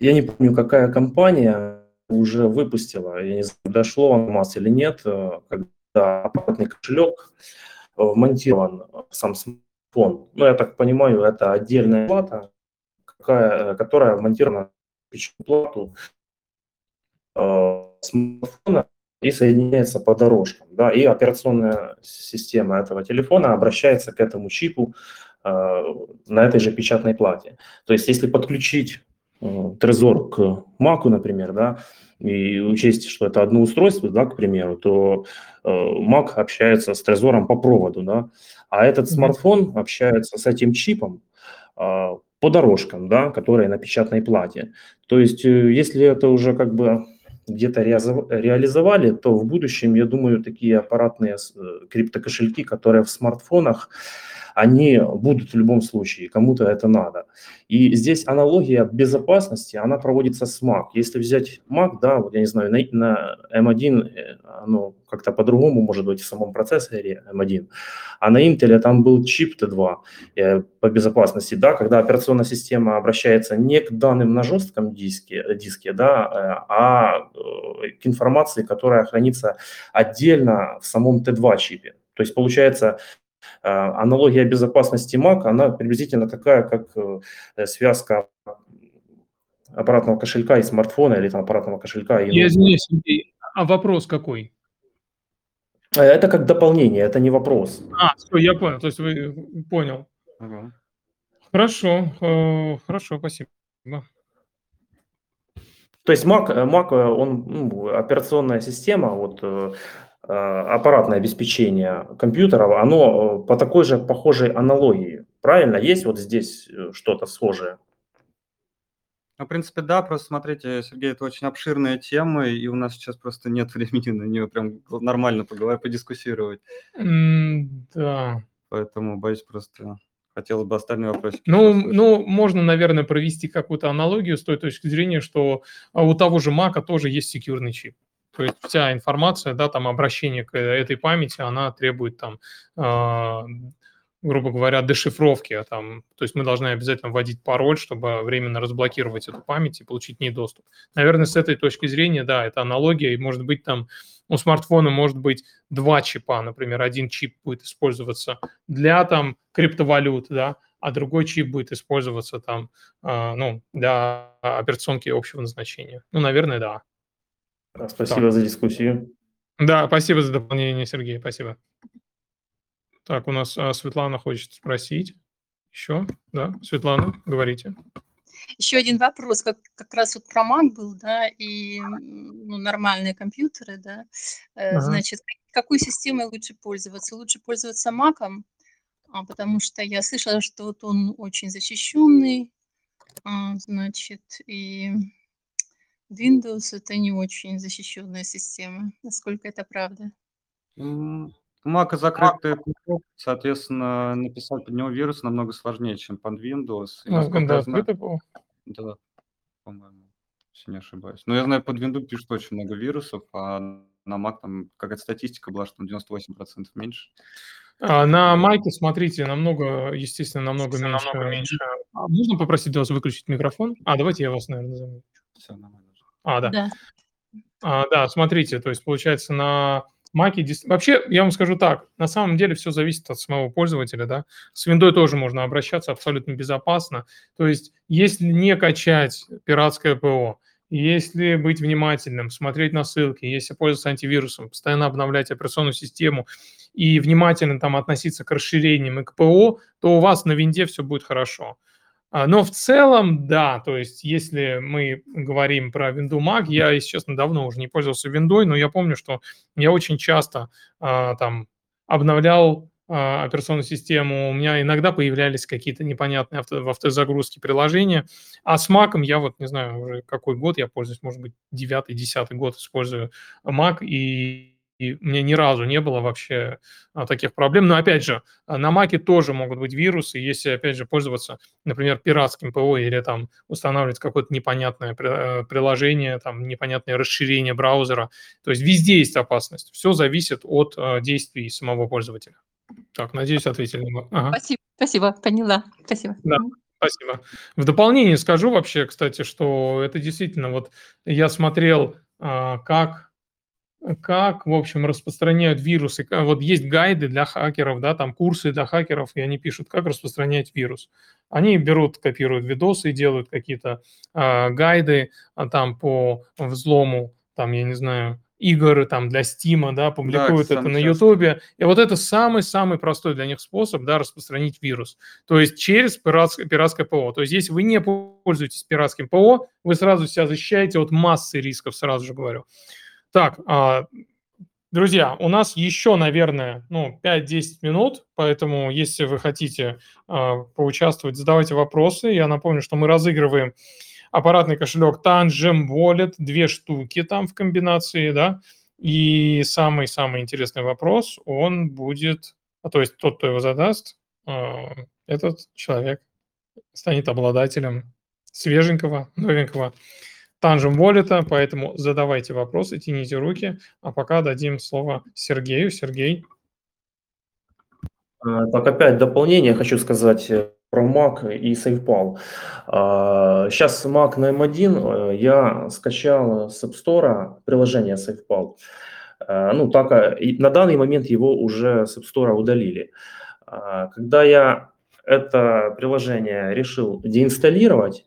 S10: Я не помню, какая компания уже выпустила, я не знаю, дошло он масс или нет, э, когда аппаратный кошелек вмонтирован в сам смартфон. Ну, я так понимаю, это отдельная плата, какая, которая вмонтирована в плату смартфона и соединяется по дорожкам. Да, и операционная система этого телефона обращается к этому чипу э, на этой же печатной плате. То есть если подключить э, Trezor к Mac, например, да, и учесть, что это одно устройство, да, к примеру, то э, Mac общается с Trezor по проводу, да, а этот смартфон общается с этим чипом э, по дорожкам, да, которые на печатной плате. То есть э, если это уже как бы где-то реализовали, то в будущем, я думаю, такие аппаратные э, криптокошельки, которые в смартфонах, они будут в любом случае, кому-то это надо. И здесь аналогия безопасности, она проводится с Mac. Если взять Mac, да, вот я не знаю, на, на M1 э, оно как-то по-другому может быть в самом процессоре M1, а на Intel там был чип T2 э, по безопасности, да, когда операционная система обращается не к данным на жестком диске, диске да, э, а к информации, которая хранится отдельно в самом T2 чипе. То есть получается, аналогия безопасности Mac, она приблизительно такая, как э, связка аппаратного кошелька и смартфона или там аппаратного кошелька. И
S1: Я извиняюсь, а вопрос какой?
S10: Это как дополнение, это не вопрос.
S1: А, все, я понял, то есть вы понял. Ага. Хорошо, э, хорошо, спасибо.
S10: То есть Mac, Mac он ну, операционная система, вот э, аппаратное обеспечение компьютеров, оно по такой же похожей аналогии. Правильно? Есть вот здесь что-то схожее?
S2: Ну, в принципе, да, просто смотрите, Сергей, это очень обширная тема, и у нас сейчас просто нет времени на нее прям нормально поговорить, подискуссировать.
S1: Mm, да.
S2: Поэтому, боюсь, просто хотелось бы остальные вопросы.
S1: Ну, ну, можно, наверное, провести какую-то аналогию с той точки зрения, что а, у того же Мака тоже есть секьюрный чип. То есть вся информация, да, там обращение к этой памяти, она требует там а, грубо говоря, дешифровки. А там, то есть мы должны обязательно вводить пароль, чтобы временно разблокировать эту память и получить ней доступ. Наверное, с этой точки зрения, да, это аналогия, и может быть там у смартфона может быть два чипа, например, один чип будет использоваться для там криптовалют, да, а другой чип будет использоваться там, э, ну, для операционки общего назначения. Ну, наверное, да.
S10: Спасибо так. за дискуссию.
S1: Да, спасибо за дополнение, Сергей, спасибо. Так, у нас а, Светлана хочет спросить еще. Да, Светлана, говорите.
S9: Еще один вопрос, как, как раз вот про Mac был, да, и ну, нормальные компьютеры, да. Э, ага. Значит, какой системой лучше пользоваться? Лучше пользоваться Mac, а, потому что я слышала, что вот он очень защищенный, а, значит, и Windows это не очень защищенная система. Насколько это правда?
S2: Мака закрытый соответственно, написать под него вирус намного сложнее, чем под Windows.
S1: И, Ну, насколько я знаю, было.
S2: да, по-моему, если не ошибаюсь. Но я знаю, под Windows пишут очень много вирусов, а на Mac там какая-то статистика была, что там 98% меньше.
S1: А на Маке, смотрите, намного, естественно, намного меньше. намного меньше. А можно попросить вас выключить микрофон? А, давайте я вас, наверное, замучу.
S2: Все нормально.
S1: А, да.
S9: Да.
S1: А, да, смотрите, то есть получается на Маки, вообще, я вам скажу так, на самом деле все зависит от самого пользователя, да. С виндой тоже можно обращаться абсолютно безопасно. То есть, если не качать пиратское ПО, если быть внимательным, смотреть на ссылки, если пользоваться антивирусом, постоянно обновлять операционную систему и внимательно там относиться к расширениям и к ПО, то у вас на винде все будет хорошо. А, но в целом, да, то есть если мы говорим про Windows Mac, я, если честно, давно уже не пользовался Windows, но я помню, что я очень часто а, там обновлял а, операционную систему, у меня иногда появлялись какие-то непонятные авто, в автозагрузке приложения, а с Mac я вот не знаю уже какой год я пользуюсь, может быть, девятый, десятый год использую Mac, и и мне ни разу не было вообще а, таких проблем. Но опять же, а, на Маке тоже могут быть вирусы, если, опять же, пользоваться, например, пиратским ПО или там устанавливать какое-то непонятное э, приложение, там непонятное расширение браузера. То есть везде есть опасность. Все зависит от а, действий самого пользователя. Так, надеюсь, ответили.
S9: Ага. Спасибо, спасибо, поняла. Спасибо.
S1: Да. Спасибо. В дополнение скажу вообще, кстати, что это действительно, вот я смотрел, как как, в общем, распространяют вирусы. Вот есть гайды для хакеров, да, там курсы для хакеров, и они пишут, как распространять вирус. Они берут, копируют видосы и делают какие-то э, гайды а, там по взлому, там, я не знаю, игр там для Стима, да, публикуют да, это на Ютубе. И вот это самый-самый простой для них способ, да, распространить вирус. То есть через пиратское, пиратское ПО. То есть если вы не пользуетесь пиратским ПО, вы сразу себя защищаете от массы рисков, сразу же говорю. Так, а, друзья, у нас еще, наверное, ну, 5-10 минут, поэтому если вы хотите а, поучаствовать, задавайте вопросы. Я напомню, что мы разыгрываем аппаратный кошелек Tangem Wallet, две штуки там в комбинации, да, и самый-самый интересный вопрос, он будет, а то есть тот, кто его задаст, а, этот человек станет обладателем свеженького, новенького Танжем Волета, поэтому задавайте вопросы, тяните руки, а пока дадим слово Сергею. Сергей.
S10: А, так, опять дополнение хочу сказать э, про Mac и SafePal. Сейчас Mac на M1 э, я скачал с App Store приложение SafePal. А, ну, так, на данный момент его уже с App Store удалили. А, когда я это приложение решил деинсталлировать,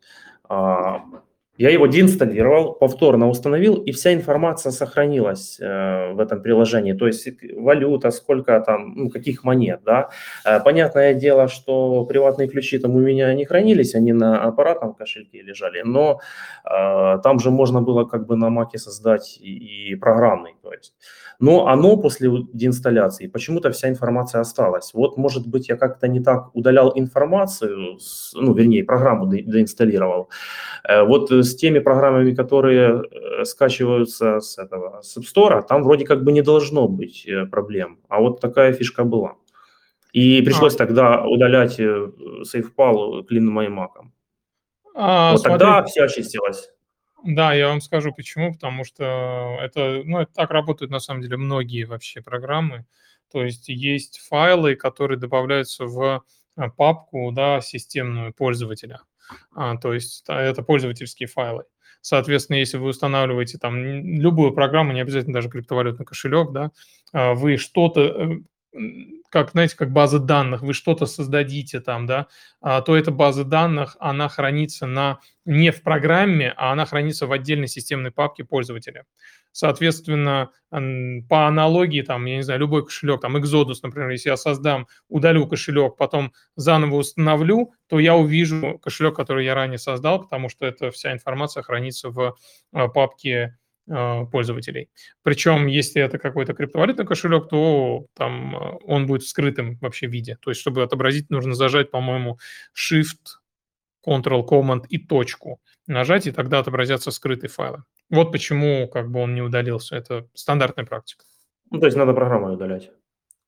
S10: Я его деинсталлировал, повторно установил, и вся информация сохранилась э, в этом приложении. То есть валюта, сколько там, ну, каких монет, да. Э, понятное дело, что приватные ключи там у меня не хранились, они на аппаратном кошельке лежали, но э, там же можно было как бы на маке создать и, и программный, то есть. Но оно после деинсталляции, почему-то вся информация осталась. Вот, может быть, я как-то не так удалял информацию, ну, вернее, программу деинсталлировал. Э, вот с теми программами, которые э, скачиваются с этого с App Store, там вроде как бы не должно быть э, проблем. А вот такая фишка была. И пришлось а. тогда удалять SafePal клин моим маком. А, вот смотри, тогда все очистилось.
S1: Да, я вам скажу почему, потому что это, ну, это так работают на самом деле многие вообще программы. То есть есть файлы, которые добавляются в папку, да, системную пользователя. А, то есть это пользовательские файлы. Соответственно, если вы устанавливаете там любую программу, не обязательно даже криптовалютный кошелек, да, а, вы что-то, э, как, знаете, как база данных, вы что-то создадите там, да, а, то эта база данных, она хранится на, не в программе, а она хранится в отдельной системной папке пользователя. Соответственно, по аналогии, там, я не знаю, любой кошелек, там, Exodus, например, если я создам, удалю кошелек, потом заново установлю, то я увижу кошелек, который я ранее создал, потому что эта вся информация хранится в а, папке пользователей. Причем, если это какой-то криптовалютный кошелек, то там а, он будет в скрытом вообще виде. То есть, чтобы отобразить, нужно зажать, по-моему, Shift, Ctrl, Command и точку нажать, и тогда отобразятся скрытые файлы. Вот почему как бы он не удалился. Это стандартная практика.
S10: Ну, то есть надо программу удалять.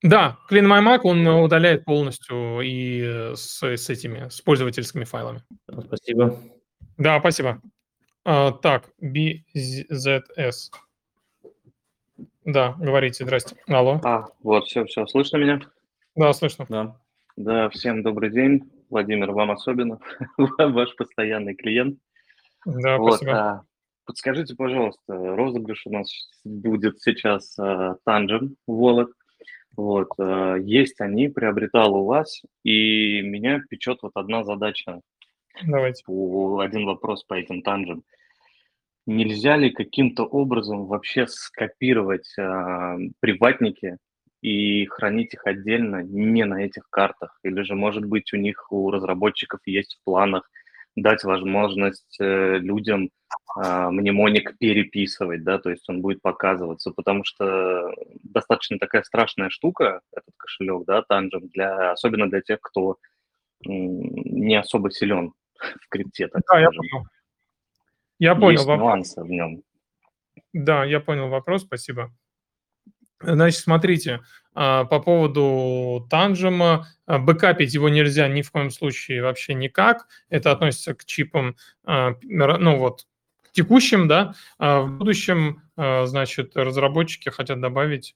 S1: Да, Clean My Mac он удаляет полностью и с, с этими, с пользовательскими файлами.
S10: Спасибо.
S1: Да, спасибо. А, так, BZS. Да, говорите, здрасте. Алло.
S11: А, вот, все, все, слышно меня?
S1: Да, слышно.
S11: Да. Да, всем добрый день. Владимир, вам особенно, ваш постоянный клиент.
S1: Да, вот, спасибо. А,
S11: подскажите, пожалуйста, розыгрыш у нас будет сейчас а, Tangent Wallet. Вот, а, есть они, приобретал у вас, и меня печет вот одна задача.
S1: Давайте.
S11: Один вопрос по этим Tangent. Нельзя ли каким-то образом вообще скопировать а, приватники и хранить их отдельно не на этих картах? Или же, может быть, у них, у разработчиков есть в планах дать возможность э, людям э, мнемоник переписывать, да, то есть он будет показываться, потому что достаточно такая страшная штука, этот кошелек, да, Tangent, для, особенно для тех, кто э, не особо силен в крипте, так
S1: да, скажем. Я понял, я понял
S11: Есть вопрос. нюансы в нем.
S1: Да, я понял вопрос, спасибо. Значит, смотрите, а, по поводу танжема, бэкапить его нельзя ни в коем случае вообще никак. Это относится к чипам, а, ну вот, текущим, да. А в будущем, значит, разработчики хотят добавить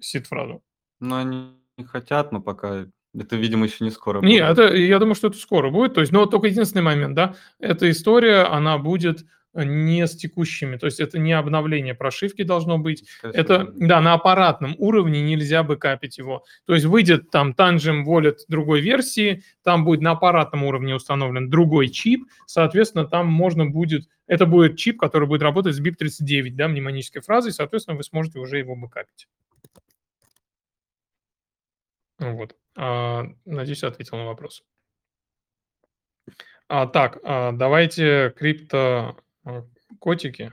S1: сид-фразу.
S2: Ну, они не хотят, но пока это, видимо, еще не скоро
S1: Не, будет. это, я думаю, что это скоро будет. То есть, но только единственный момент, да, эта история, она будет не с текущими, то есть это не обновление прошивки должно быть, Красиво. это, да, на аппаратном уровне нельзя бы капить его. То есть выйдет там Tangent Wallet другой версии, там будет на аппаратном уровне установлен другой чип, соответственно, там можно будет, это будет чип, который будет работать с BIP39, да, мнемонической фразой, соответственно, вы сможете уже его бэкапить. Вот. А, надеюсь, ответил на вопрос. А, так, а, давайте крипто а, котики.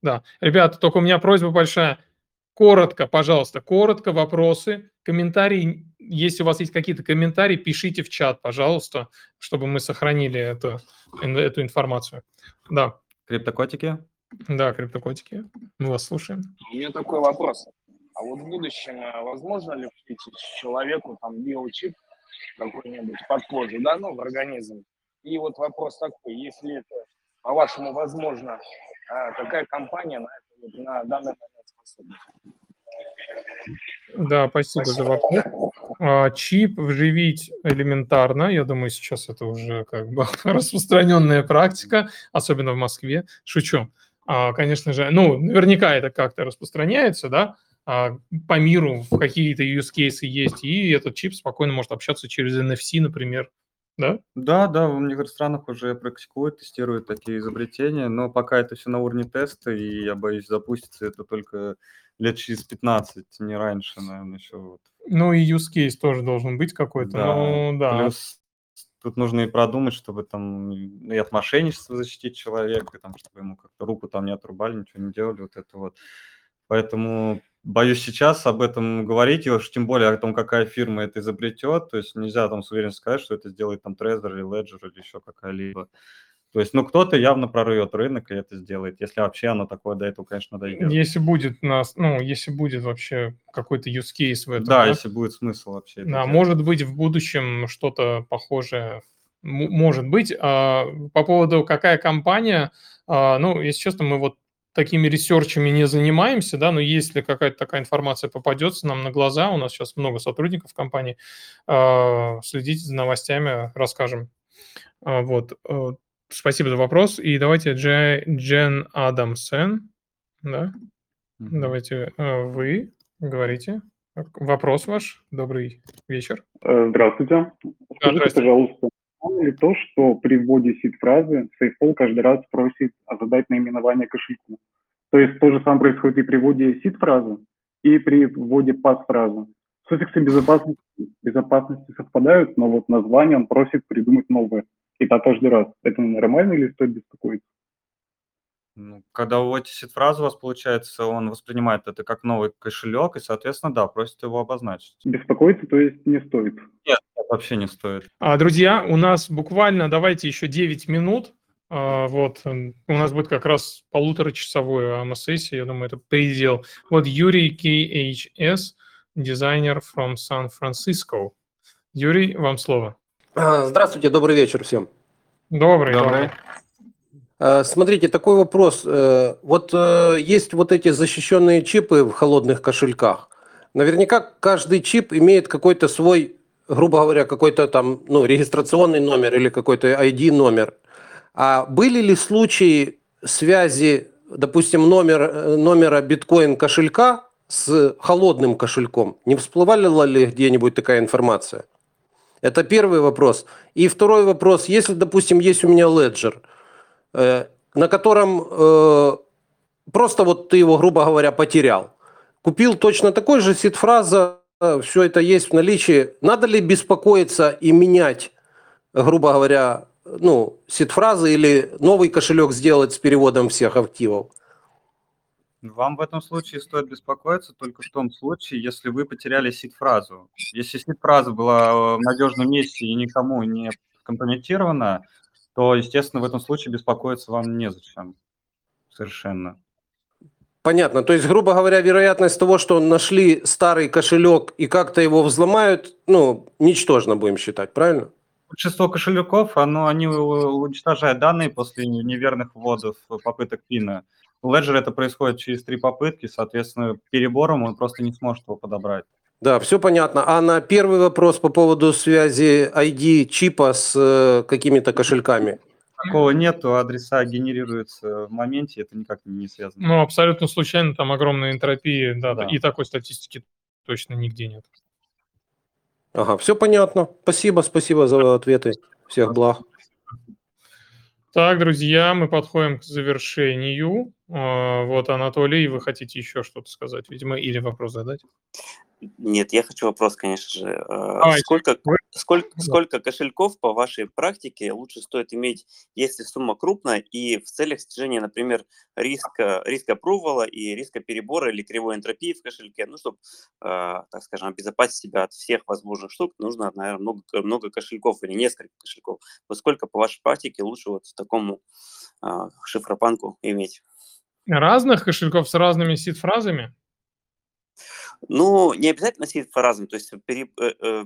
S1: Да, ребята, только у меня просьба большая. Коротко, пожалуйста, коротко вопросы, комментарии. Если у вас есть какие-то комментарии, пишите в чат, пожалуйста, чтобы мы сохранили это, эту информацию. Да.
S2: Криптокотики?
S1: Да, криптокотики. Мы вас слушаем.
S12: У меня такой вопрос. А вот в будущем э, возможно ли включить человеку там биочип какой-нибудь под кожу, да, ну, в организм? И вот вопрос такой, если это по-вашему, возможно, а, какая компания на, это, на данный момент способна?
S1: Да, спасибо, спасибо. за вопрос. А, чип вживить элементарно. Я думаю, сейчас это уже как бы распространенная практика, особенно в Москве. Шучу. А, конечно же, ну, наверняка это как-то распространяется, да, по миру в какие-то use cases есть, и этот чип спокойно может общаться через NFC, например, да?
S2: Да, да, в некоторых странах уже практикуют, тестируют такие изобретения, но пока это все на уровне теста, и я боюсь, запустится это только лет через 15, не раньше, наверное, еще вот.
S1: Ну и use case тоже должен быть какой-то,
S2: Да,
S1: ну да.
S2: плюс тут нужно и продумать, чтобы там и от мошенничества защитить человека, там, чтобы ему как-то руку там не отрубали, ничего не делали, вот это вот. Поэтому боюсь сейчас об этом говорить, и уж тем более о том, какая фирма это изобретет. То есть нельзя там с уверенностью сказать, что это сделает там Trezor или Ledger или еще какая-либо. То есть, ну, кто-то явно прорвет рынок и это сделает, если вообще оно такое до этого, конечно, дойдет.
S1: Если будет нас, ну, если будет вообще какой-то use case в этом.
S2: Да, если будет смысл вообще.
S1: Да,
S2: делать.
S1: может быть, в будущем что-то похожее, может быть. А, По поводу какая компания, а, ну, если честно, мы вот такими ресерчами не занимаемся, да, но если какая-то такая информация попадется нам на глаза, у нас сейчас много сотрудников компании, а, следите за новостями, расскажем. А, Вот. э, Спасибо за вопрос. И давайте Дже- Джен Адамсен, да, давайте э, вы говорите. Вопрос ваш. Добрый вечер.
S13: Э, Здравствуйте. Скажите,
S1: здравствуйте.
S13: пожалуйста, правильно ли то, что при вводе сид-фразы SafePol каждый раз просит задать наименование кошельку? То есть то же самое происходит и при вводе сид-фразы, и при вводе пас-фразы. Суффиксы безопасности, безопасности совпадают, но вот название он просит придумать новое. И так каждый раз. Это нормально или стоит беспокоиться?
S2: Ну, когда вводите сид-фразу, у вас получается, он воспринимает это как новый кошелек, и, соответственно, да, просит его обозначить.
S13: Беспокоиться, то есть не стоит.
S2: Нет, вообще не стоит.
S1: А, Друзья, у нас буквально, давайте еще 9 минут. А, Вот, у нас будет как раз полуторачасовой АМА-сессия, я думаю, это предел. Вот Юрий KHS, дизайнер from San-Francisco. Юрий, вам слово.
S14: А, Здравствуйте, добрый вечер всем.
S1: Добрый,
S2: Добрый.
S1: добрый.
S14: А, Смотрите, такой вопрос. Э, Вот э, есть вот эти защищенные чипы в холодных кошельках. Наверняка каждый чип имеет какой-то свой, грубо говоря, какой-то там, ну, регистрационный номер или какой-то ID номер. А были ли случаи связи, допустим, номер, э, номера биткоин кошелька с холодным кошельком? Не всплывала ли где-нибудь такая информация? Это первый вопрос. И второй вопрос. Если, допустим, есть у меня Ledger, э, на котором э, просто вот ты его, грубо говоря, потерял. Купил точно такой же сид-фраза, все это есть в наличии. Надо ли беспокоиться и менять, грубо говоря, ну, сид-фразы или новый кошелек сделать с переводом всех активов?
S2: Вам в этом случае стоит беспокоиться только в том случае, если вы потеряли сид-фразу. Если сид-фраза была в надежном месте и никому не компрометирована, то, естественно, в этом случае беспокоиться вам незачем. Совершенно.
S14: Понятно. То есть, грубо говоря, вероятность того, что нашли старый кошелек и как-то его взломают, ну, ничтожно будем считать, правильно?
S2: Большинство кошельков, оно, они уничтожают данные после неверных вводов, попыток пина. У Ledger это происходит через три попытки, соответственно, перебором он просто не сможет его подобрать.
S14: Да, все понятно. А на первый вопрос по поводу связи ID чипа с э, какими-то кошельками?
S2: Такого нету, адреса генерируются в моменте, это никак не связано.
S1: Ну, абсолютно случайно, там огромная энтропия, да,
S2: Да.
S1: и такой статистики точно нигде нет.
S14: Ага, все понятно. Спасибо, спасибо за ответы. Всех благ.
S1: Так, друзья, мы подходим к завершению. А, Вот, Анатолий, вы хотите еще что-то сказать, видимо, или вопрос задать?
S3: Нет, я хочу вопрос, конечно же. Э,
S1: Давайте.
S3: Сколько, сколько, сколько кошельков по вашей практике лучше стоит иметь, если сумма крупная и в целях снижения, например, риска, риска апрувала и риска перебора или кривой энтропии в кошельке, ну, чтобы, так скажем, обезопасить себя от всех возможных штук, нужно, наверное, много, много кошельков или несколько кошельков. Вот сколько по вашей практике лучше вот такому а, шифропанку иметь?
S1: Разных кошельков с разными сид-фразами?
S3: Ну, не обязательно сидеть по разным, то есть пере- э, э,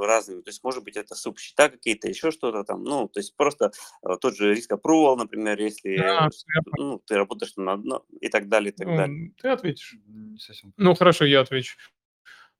S3: разными, то есть, может быть, это субсчета какие-то, еще что-то там, ну, то есть просто э, тот же риск approval, например, если
S1: Да,
S3: э, ну, ты работаешь на одно и так далее, и так
S1: Ну,
S3: далее.
S1: Ты ответишь?
S2: Не совсем.
S1: Ну, хорошо, я отвечу.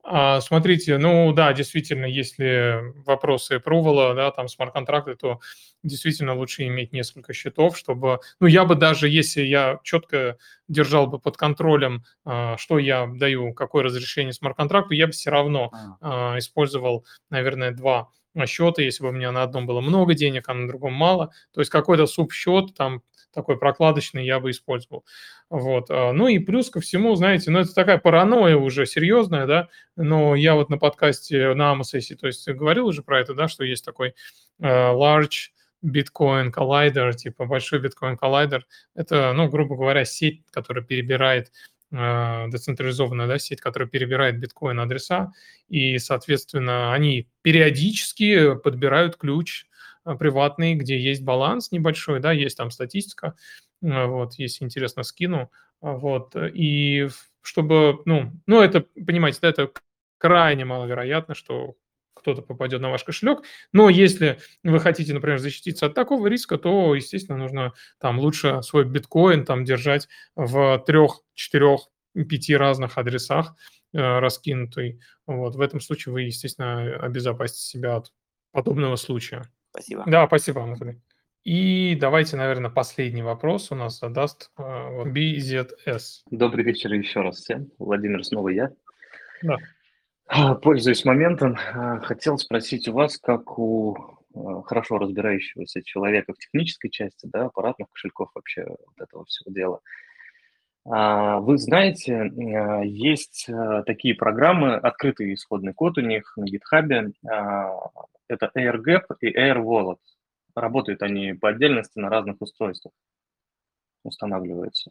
S1: А, смотрите, ну да, действительно, если вопросы approval, да, там смарт-контракты, то действительно лучше иметь несколько счетов, чтобы, ну, я бы даже, если я четко держал бы под контролем, а, что я даю, какое разрешение смарт-контракту, я бы все равно
S2: а,
S1: использовал, наверное, два счета, если бы у меня на одном было много денег, а на другом мало. То есть какой-то субсчет там такой прокладочный я бы использовал. Вот. А, ну и плюс ко всему, знаете, ну это такая паранойя уже серьезная, да, но я вот на подкасте на Амосессии, то есть говорил уже про это, да, что есть такой uh, large Bitcoin Collider, типа большой Bitcoin Collider. Это, ну, грубо говоря, сеть, которая перебирает э, децентрализованная да, сеть, которая перебирает биткоин адреса, и, соответственно, они периодически подбирают ключ приватный, где есть баланс небольшой, да, есть там статистика, э, вот, если интересно, скину, вот, и чтобы, ну, ну, это, понимаете, да, это крайне маловероятно, что кто-то попадет на ваш кошелек. Но если вы хотите, например, защититься от такого риска, то, естественно, нужно там лучше свой биткоин там держать в трех, четырех, пяти разных адресах э, раскинутый. Вот. В этом случае вы, естественно, обезопасите себя от подобного случая.
S3: Спасибо.
S1: Да, спасибо, Анатолий. И давайте, наверное, последний вопрос у нас задаст э, BZS.
S11: Добрый вечер еще раз всем. Владимир, снова я.
S1: Да.
S11: А, пользуясь моментом, а, хотел спросить у вас, как у а, хорошо разбирающегося человека в технической части, да, аппаратных кошельков вообще вот этого всего дела. Вы знаете, есть такие программы, открытый исходный код у них на GitHub, это AirGap и AirWallet. Работают они по отдельности на разных устройствах, устанавливаются.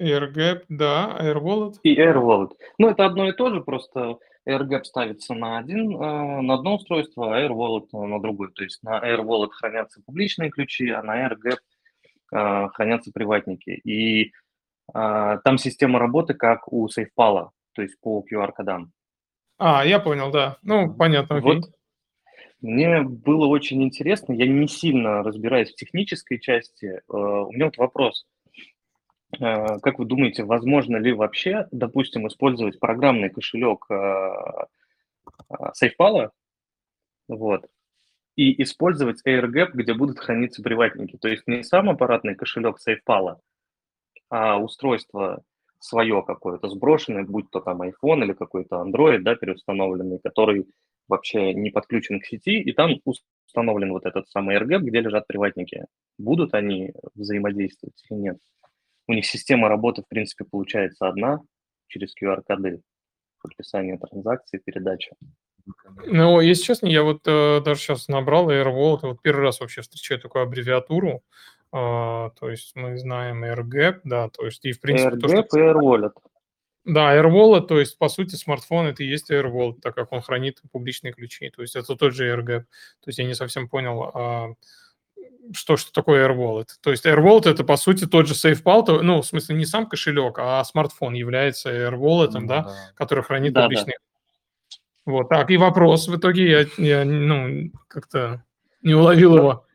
S1: AirGap, да, AirWallet.
S11: И AirWallet. Ну, это одно и то же, просто AirGap ставится на, один, э, на одно устройство, а AirWallet на другое. То есть на AirWallet хранятся публичные ключи, а на AirGap э, хранятся приватники. И э, там система работы как у SafePal, то есть по QR-кодам.
S1: А, я понял, да. Ну, понятно.
S11: Окей. Вот мне было очень интересно, я не сильно разбираюсь в технической части. У меня вот вопрос. Э, как вы думаете, возможно ли вообще, допустим, использовать программный кошелек э, э, SafePal, вот, и использовать AirGap, где будут храниться приватники? То есть не сам аппаратный кошелек SafePal, а устройство свое какое-то сброшенное, будь то там iPhone или какой-то Android, да, переустановленный, который вообще не подключен к сети, и там установлен вот этот самый AirGap, где лежат приватники. Будут они взаимодействовать или нет? у них система работы, в принципе, получается одна через QR-коды, подписание транзакции, передача.
S1: Ну, если честно, я вот э, даже сейчас набрал AirWallet, вот первый раз вообще встречаю такую аббревиатуру, э, то есть мы знаем AirGap, да, то есть и в принципе...
S11: AirGap то, что... и AirWallet.
S1: Да, AirWallet, то есть, по сути, смартфон это и есть AirWallet, так как он хранит публичные ключи. То есть это тот же AirGap. То есть я не совсем понял, а, что, что такое AirWallet. То есть AirWallet это, по сути, тот же SafePal, ну, в смысле, не сам кошелек, а смартфон является AirWallet, ну, да, да, который хранит да, публичные... Да. Вот, так, и вопрос в итоге, я, я ну, как-то не уловил его.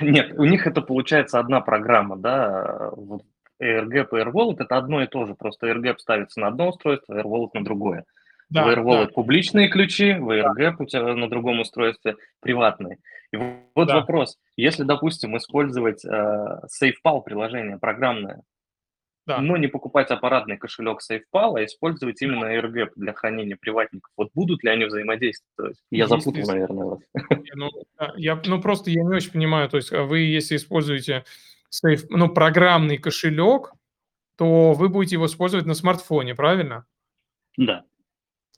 S11: Нет, у них это получается одна программа, да, вот AirGap и AirWallet это одно и то же, просто AirGap ставится на одно устройство, AirWallet на другое. Да, в AirWallet да. публичные ключи, в AirGap у тебя на другом устройстве приватные. И вот да. вопрос, если, допустим, использовать э, SafePal приложение программное, да. но не покупать аппаратный кошелек SafePal, а использовать именно AirGap для хранения приватников, вот будут ли они взаимодействовать? Я запутал, наверное, вас.
S1: Ну, я, ну, просто я не очень понимаю, то есть а вы, если используете safe, ну, программный кошелек, то вы будете его использовать на смартфоне, правильно?
S11: Да.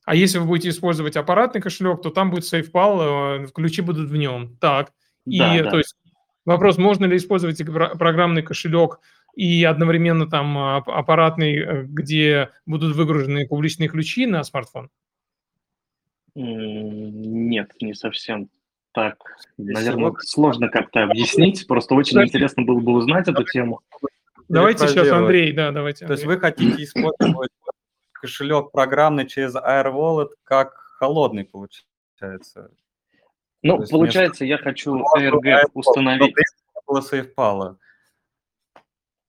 S1: А если вы будете использовать аппаратный кошелек, то там будет SafePal, э, ключи будут в нем. Так. И да, да. то есть вопрос, можно ли использовать программный кошелек и одновременно там а, аппаратный, э, где будут выгружены публичные ключи на смартфон?
S11: Нет, не совсем так. Наверное, сложно как-то объяснить. Просто очень интересно было бы узнать эту тему.
S1: Давайте сейчас, Андрей, да, давайте.
S2: То есть вы хотите использовать кошелек программный через AirWallet как холодный получается.
S11: Ну, получается, я хочу AirGap установить.
S2: Было SafePal.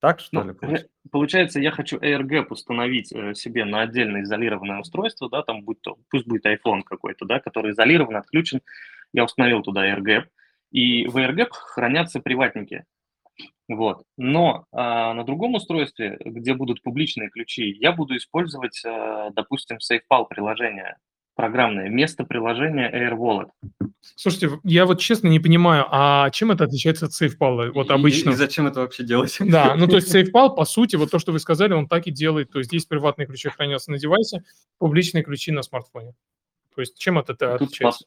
S2: Так что ну, ли?
S11: Получается? получается, я хочу AirGap установить э, себе на отдельное изолированное устройство, да, там будь то, пусть будет iPhone какой-то, да, который изолирован, отключен. Я установил туда AirGap, и в AirGap хранятся приватники. Вот. Но а, на другом устройстве, где будут публичные ключи, я буду использовать, а, допустим, SafePal приложение. Программное, вместо приложения Air Wallet.
S1: Слушайте, я вот честно не понимаю, а чем это отличается от SafePal? Вот обычно.
S2: И, и зачем это вообще делать?
S1: Да, ну то есть SafePal, по сути, вот то, что вы сказали, он так и делает. То есть здесь приватные ключи хранятся на девайсе, публичные ключи на смартфоне. То есть чем от этого
S11: Тут
S1: отличается?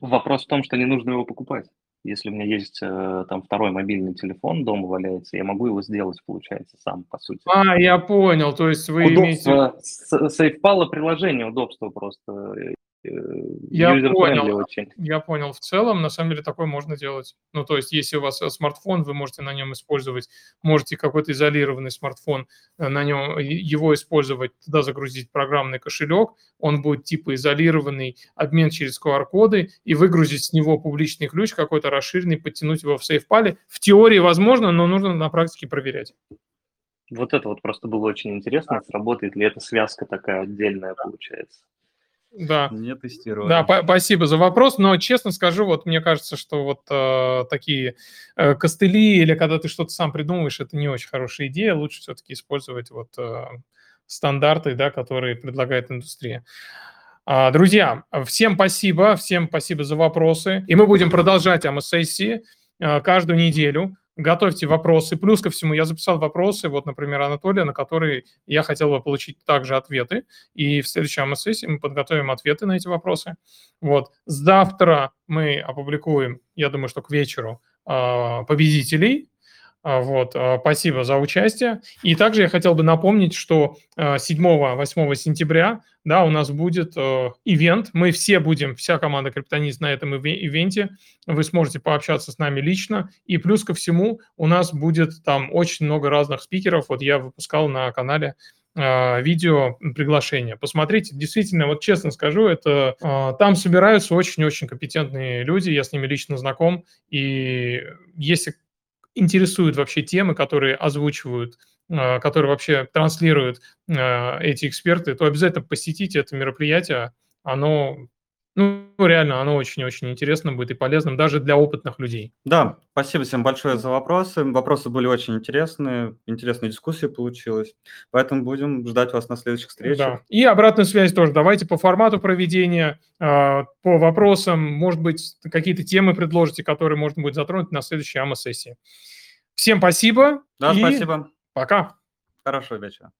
S11: Вопрос в том, что не нужно его покупать. Если у меня есть э, там второй мобильный телефон дома валяется, я могу его сделать, получается, сам, по сути.
S1: А, я понял, то есть вы
S11: удобство, имеете... Сейфпала приложение, удобство просто.
S1: Э, я понял, очень. я понял. В целом, на самом деле, такое можно делать. Ну, то есть, если у вас э, смартфон, вы можете на нем использовать, можете какой-то изолированный смартфон, э, на нем его использовать, туда загрузить программный кошелек, он будет типа изолированный, обмен через QR-коды, и выгрузить с него публичный ключ какой-то расширенный, подтянуть его в сейфпале. В теории возможно, но нужно на практике проверять.
S11: Вот это вот просто было очень интересно, сработает ли эта связка такая отдельная получается.
S1: Да.
S2: Не тестировали.
S1: Да, спасибо за вопрос, но честно скажу, вот мне кажется, что вот э, такие э, костыли или когда ты что-то сам придумываешь, это не очень хорошая идея, лучше все-таки использовать вот э, стандарты, да, которые предлагает индустрия. А, друзья, всем спасибо, всем спасибо за вопросы, и мы будем продолжать АМС-сессии э, каждую неделю готовьте вопросы. Плюс ко всему я записал вопросы, вот, например, Анатолия, на которые я хотел бы получить также ответы. И в следующей АМС-сессии мы подготовим ответы на эти вопросы. Вот. Завтра мы опубликуем, я думаю, что к вечеру, а, победителей вот, а, спасибо за участие. И также я хотел бы напомнить, что 7-8 сентября да, у нас будет э, ивент. Мы все будем, вся команда Криптонист на этом ивенте. Вы сможете пообщаться с нами лично. И плюс ко всему у нас будет там очень много разных спикеров. Вот я выпускал на канале видео приглашение. Посмотрите, действительно, вот честно скажу, это там собираются очень-очень компетентные люди, я с ними лично знаком, и если интересуют вообще темы, которые озвучивают, а, которые вообще транслируют а, эти эксперты, то обязательно посетите это мероприятие. Оно ну, реально, оно очень-очень интересно будет и полезным даже для опытных людей.
S2: Да, спасибо всем большое за вопросы. Вопросы были очень интересные, интересная дискуссия получилась. Поэтому будем ждать вас на следующих встречах. Да.
S1: И обратную связь тоже. Давайте по формату проведения, а, по вопросам, может быть, какие-то темы предложите, которые можно будет затронуть на следующей АМА-сессии. Всем спасибо.
S2: Да, спасибо.
S1: Пока.
S2: Хорошего вечера.